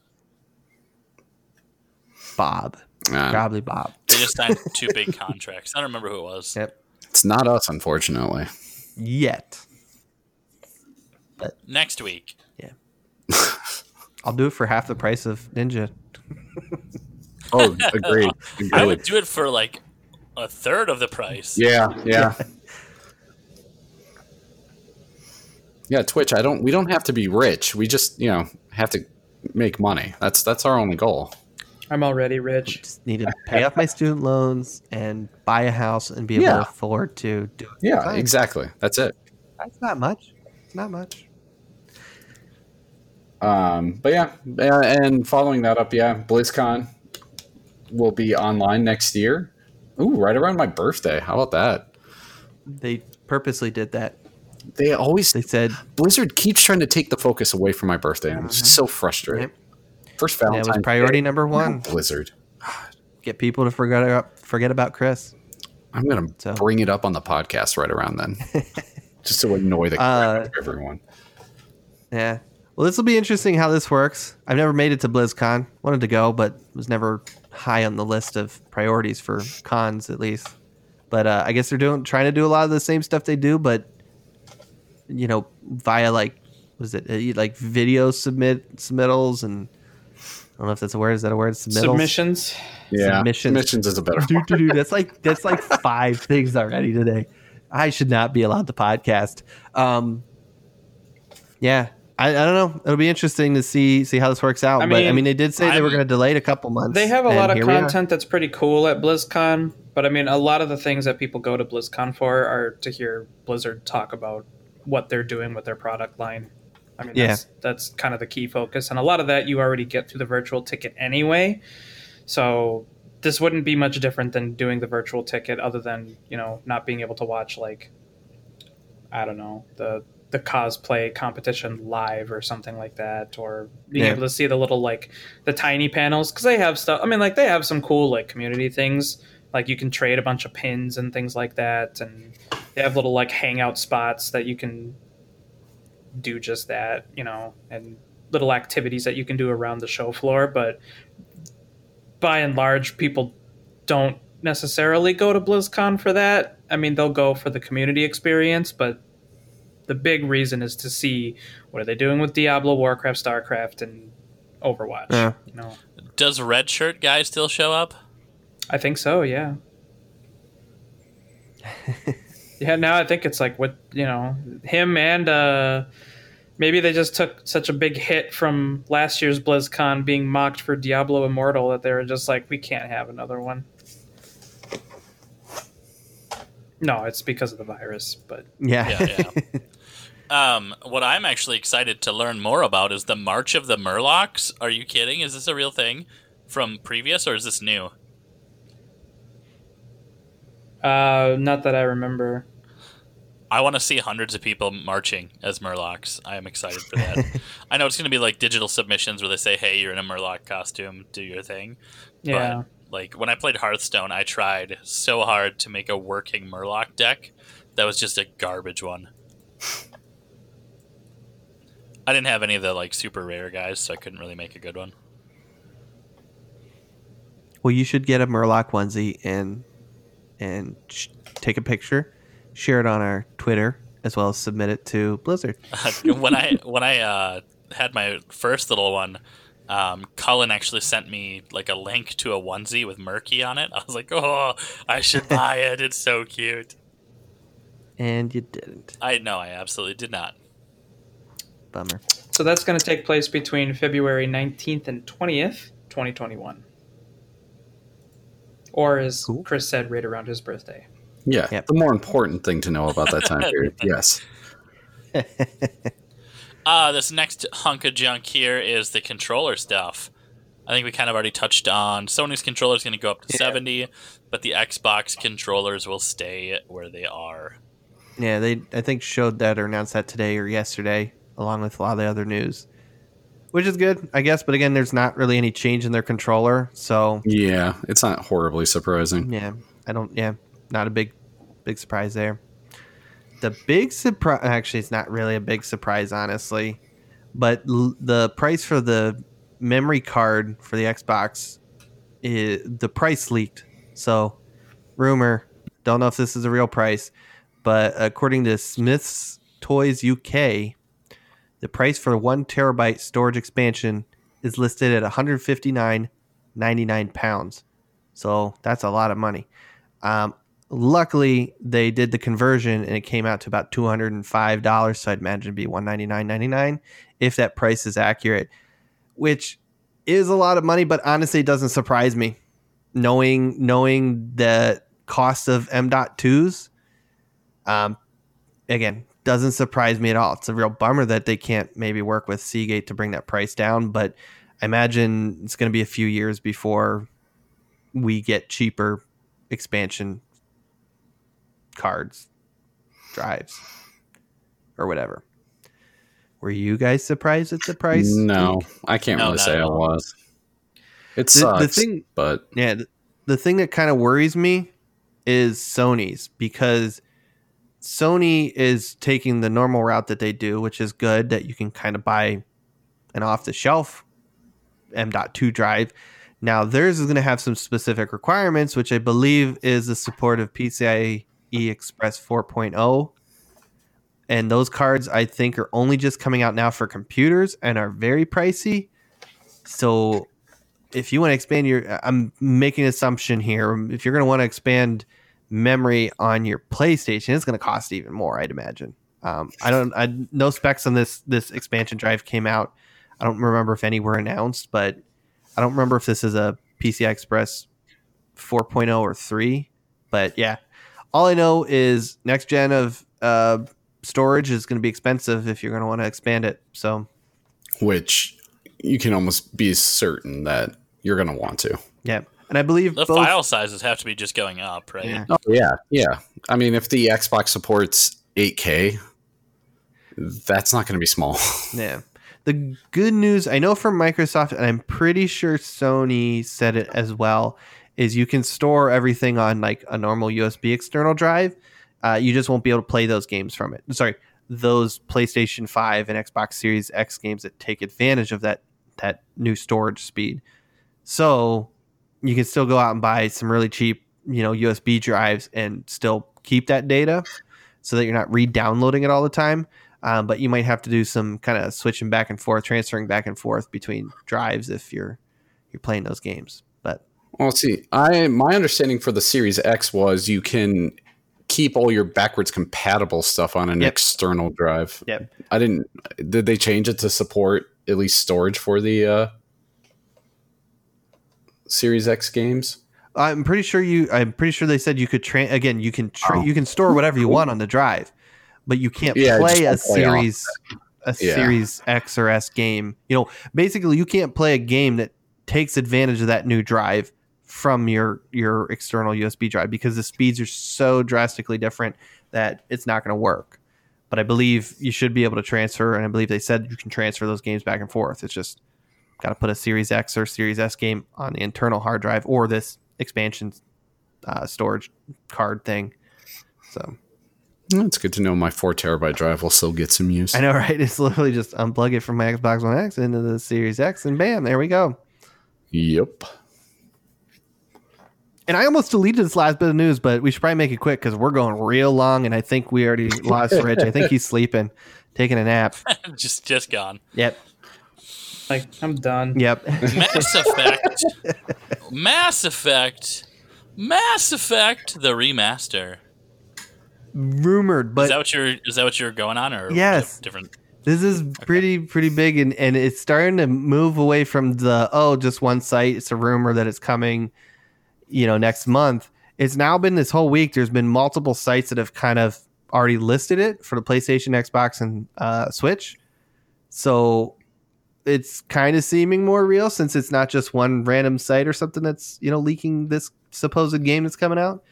Bob. Uh, Probably Bob. They just signed two big contracts. I don't remember who it was. Yep. it's not us, unfortunately. Yet. But Next week. Yeah. I'll do it for half the price of Ninja. Oh, agreed. I would do it for like a third of the price. Yeah, yeah. Yeah, Twitch, I don't we don't have to be rich. We just, you know, have to make money. That's that's our only goal. I'm already rich. Just need to pay off my student loans and buy a house and be able Yeah. to afford to do it. Yeah, Fine. exactly. That's it. That's not much. It's not much. Um, but yeah, uh, and following that up, yeah, BlizzCon will be online next year. Ooh, right around my birthday. How about that? They purposely did that. They always They said Blizzard keeps trying to take the focus away from my birthday, and it's so frustrating. First that Valentine's was priority Day, number one. Blizzard. Get people to forget about, forget about Chris. I'm gonna So- bring it up on the podcast right around then, just to annoy the Uh, everyone. Yeah. Well, this will be interesting how this works. I've never made it to BlizzCon. Wanted to go, but was never high on the list of priorities for cons, at least. But uh, I guess they're doing trying to do a lot of the same stuff they do, but you know, via like was it uh, like video submit submittals and I don't know if that's a word. Is that a word? Submittals. Submissions. Yeah, submissions. submissions is a better. Dude, dude, dude, that's like that's like five things already today. I should not be allowed to podcast. Um, yeah, I, I don't know. It'll be interesting to see see how this works out. I but I mean, mean, they did say they were going to delay it a couple months. They have a lot of here we are. content that's pretty cool at BlizzCon, but I mean, a lot of the things that people go to BlizzCon for are to hear Blizzard talk about what they're doing with their product line. I mean, Yeah. that's, that's kind of the key focus, and a lot of that you already get through the virtual ticket anyway. So this wouldn't be much different than doing the virtual ticket, other than you know not being able to watch like I don't know the the cosplay competition live or something like that, or being Yeah. able to see the little like the tiny panels because they have stuff. I mean, like they have some cool like community things. Like you can trade a bunch of pins and things like that, and they have little like hangout spots that you can do just that, you know, and little activities that you can do around the show floor. But by and large, people don't necessarily go to BlizzCon for that. I mean, they'll go for the community experience, but the big reason is to see what are they doing with Diablo, Warcraft, StarCraft, and Overwatch. Yeah. You know, Does Red Shirt guy still show up? I think so. Yeah. yeah. Now I think it's like what you know, him and uh, maybe they just took such a big hit from last year's BlizzCon being mocked for Diablo Immortal that they were just like, we can't have another one. No, it's because of the virus, but Yeah. Yeah, Um, what I'm actually excited to learn more about is the March of the Murlocs. Are you kidding? Is this a real thing from previous, or is this new? Uh, not that I remember. I want to see hundreds of people marching as Murlocs. I am excited for that. I know it's going to be like digital submissions where they say, "Hey, you're in a Murloc costume, do your thing." Yeah. But like when I played Hearthstone, I tried so hard to make a working Murloc deck that was just a garbage one. I didn't have any of the like super rare guys, so I couldn't really make a good one. Well, you should get a Murloc onesie and and sh- take a picture, share it on our Twitter, as well as submit it to Blizzard. when I when I uh, had my first little one, um, Cullen actually sent me like a link to a onesie with Murky on it. I was like, "Oh, I should buy it. It's so cute." And you didn't. I know, I absolutely did not. Bummer. So that's going to take place between February 19th and 20th, 2021. Or as Cool. Chris said, right around his birthday. Yeah. Yep. The more important thing to know about that time period. Yes. Uh, this next hunk of junk here is the controller stuff. I think we kind of already touched on Sony's controller is going to go up to Yeah. 70, but the Xbox controllers will stay where they are. Yeah, they I think showed that or announced that today or yesterday, along with a lot of the other news, which is good, I guess. But again, there's not really any change in their controller, so Yeah. It's not horribly surprising. yeah, I don't. Yeah, not a big, big surprise there. The big surprise, actually, it's not really a big surprise, honestly, but l- the price for the memory card for the Xbox, i the price leaked. So, rumor, don't know if this is a real price, but according to Smyths Toys UK, the price for one terabyte storage expansion is listed at 159.99 pounds. So that's a lot of money. Um, luckily, they did the conversion and it came out to about two hundred and five dollars. So I'd imagine it'd be one ninety nine ninety nine if that price is accurate, which is a lot of money. But honestly, it doesn't surprise me, knowing knowing the cost of M. Dot twos. Um, again, doesn't surprise me at all. It's a real bummer that they can't maybe work with Seagate to bring that price down, but I imagine it's going to be a few years before we get cheaper expansion cards, drives, or whatever. Were you guys surprised at the price? No, I can't No, really say I was. It The- sucks, the thing- but Yeah, th- the thing that kind of worries me is Sony's because Sony is taking the normal route that they do, which is good that you can kind of buy an off the shelf M.2 drive. Now theirs is going to have some specific requirements, which I believe is the support of PCIe Express 4.0. And those cards I think are only just coming out now for computers and are very pricey. So if you want to expand your i'm making an assumption here if you're going to want to expand memory on your playstation it's going to cost even more i'd imagine. Um, i don't i no specs on this this expansion drive came out. I don't remember if any were announced but i don't remember if this is a pci express 4.0 or 3 but yeah. All i know is next gen of uh, storage is going to be expensive if you're going to want to expand it so. Which you can almost be certain that you're going to want to. yeah and i believe The both, file sizes have to be just going up, right? Yeah. Oh yeah, yeah. I mean, if the Xbox supports 8K, that's not going to be small. Yeah. The good news I know from Microsoft, and I'm pretty sure Sony said it as well, is you can store everything on like a normal USB external drive. Uh, you just won't be able to play those games from it. Sorry, those PlayStation 5 and Xbox Series X games that take advantage of that that new storage speed. So you can still go out and buy some really cheap, you know, USB drives and still keep that data so that you're not re-downloading it all the time. Um, but you might have to do some kind of switching back and forth, transferring back and forth between drives if you're you're playing those games. But Well, see, I my understanding for the Series X was you can keep all your backwards compatible stuff on an Yep. external drive. Yep. I didn't. Did they change it to support at least storage for the uh, Series X games? I'm pretty sure you. I'm pretty sure they said you could train again. You can tra- Oh. you can store whatever you want on the drive, but you can't Yeah, play a play series a Yeah. series X or S game. You know, basically, you can't play a game that takes advantage of that new drive from your your external USB drive because the speeds are so drastically different that it's not going to work. But I believe you should be able to transfer, and I believe they said you can transfer those games back and forth. It's just got to put a Series X or Series S game on the internal hard drive or this expansion uh, storage card thing. So It's good to know my four terabyte drive will still get some use. I know, right? It's literally just unplug it from my Xbox One X into the Series X, and bam, there we go. Yep. And I almost deleted this last bit of news, but we should probably make it quick because we're going real long, and I think we already lost Rich. I think he's sleeping, taking a nap. just just gone. Yep, Like I'm done. yep. Mass Effect. Mass Effect. Mass Effect the remaster. Rumored, but is but that what you're is that what you're going on or Yes. different This is pretty pretty big and, and it's starting to move away from the oh just one site. It's a rumor that it's coming, you know, next month. It's now been this whole week. There's been multiple sites that have kind of already listed it for the PlayStation, Xbox, and uh, Switch. So it's kind of seeming more real since it's not just one random site or something that's you know leaking this supposed game that's coming out.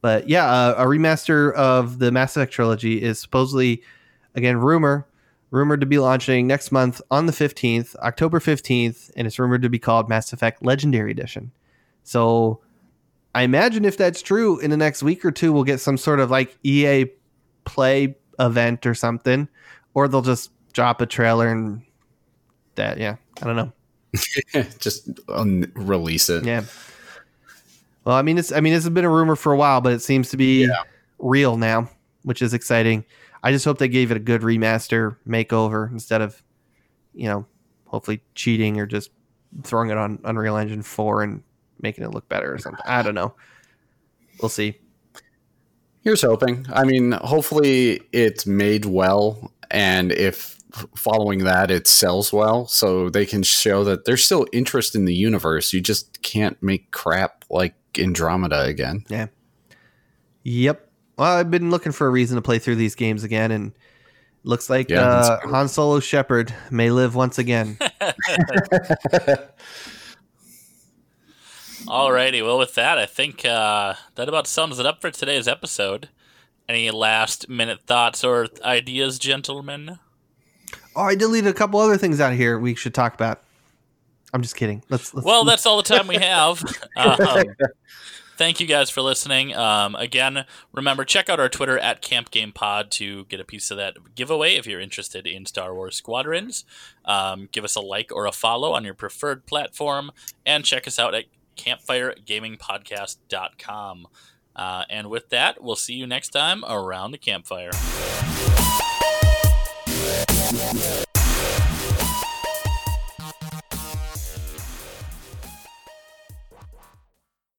But yeah, uh, a remaster of the Mass Effect trilogy is supposedly, again, rumor rumored to be launching next month on the 15th, October 15th, and it's rumored to be called Mass Effect Legendary Edition. So I imagine if that's true, in the next week or two, we'll get some sort of like EA play event or something, or they'll just drop a trailer and that, yeah, I don't know. Just un- release it. Yeah. Well, I mean, it's I mean, this has been a rumor for a while, but it seems to be Yeah. real now, which is exciting. I just hope they gave it a good remaster makeover instead of, you know, hopefully cheating or just throwing it on Unreal Engine 4 and making it look better or something. I don't know. We'll see. Here's hoping. I mean, hopefully it's made well, and if following that it sells well, so they can show that there's still interest in the universe. You just can't make crap like Andromeda again. Yeah. Yep. Well, I've been looking for a reason to play through these games again, and looks like Yeah, uh, that's. Han Solo Shepard may live once again. Alrighty, well with that I think uh, that about sums it up for today's episode. Any last minute thoughts or ideas, gentlemen? Oh, I deleted a couple other things out here we should talk about. I'm just kidding. Let's. let's Well, that's all the time we have. Um, thank you guys for listening. Um, again, remember check out our Twitter at Camp Game Pod to get a piece of that giveaway if you're interested in Star Wars Squadrons. Um, give us a like or a follow on your preferred platform, and check us out at CampfireGamingPodcast.com. Uh, and with that, we'll see you next time around the campfire. yeah.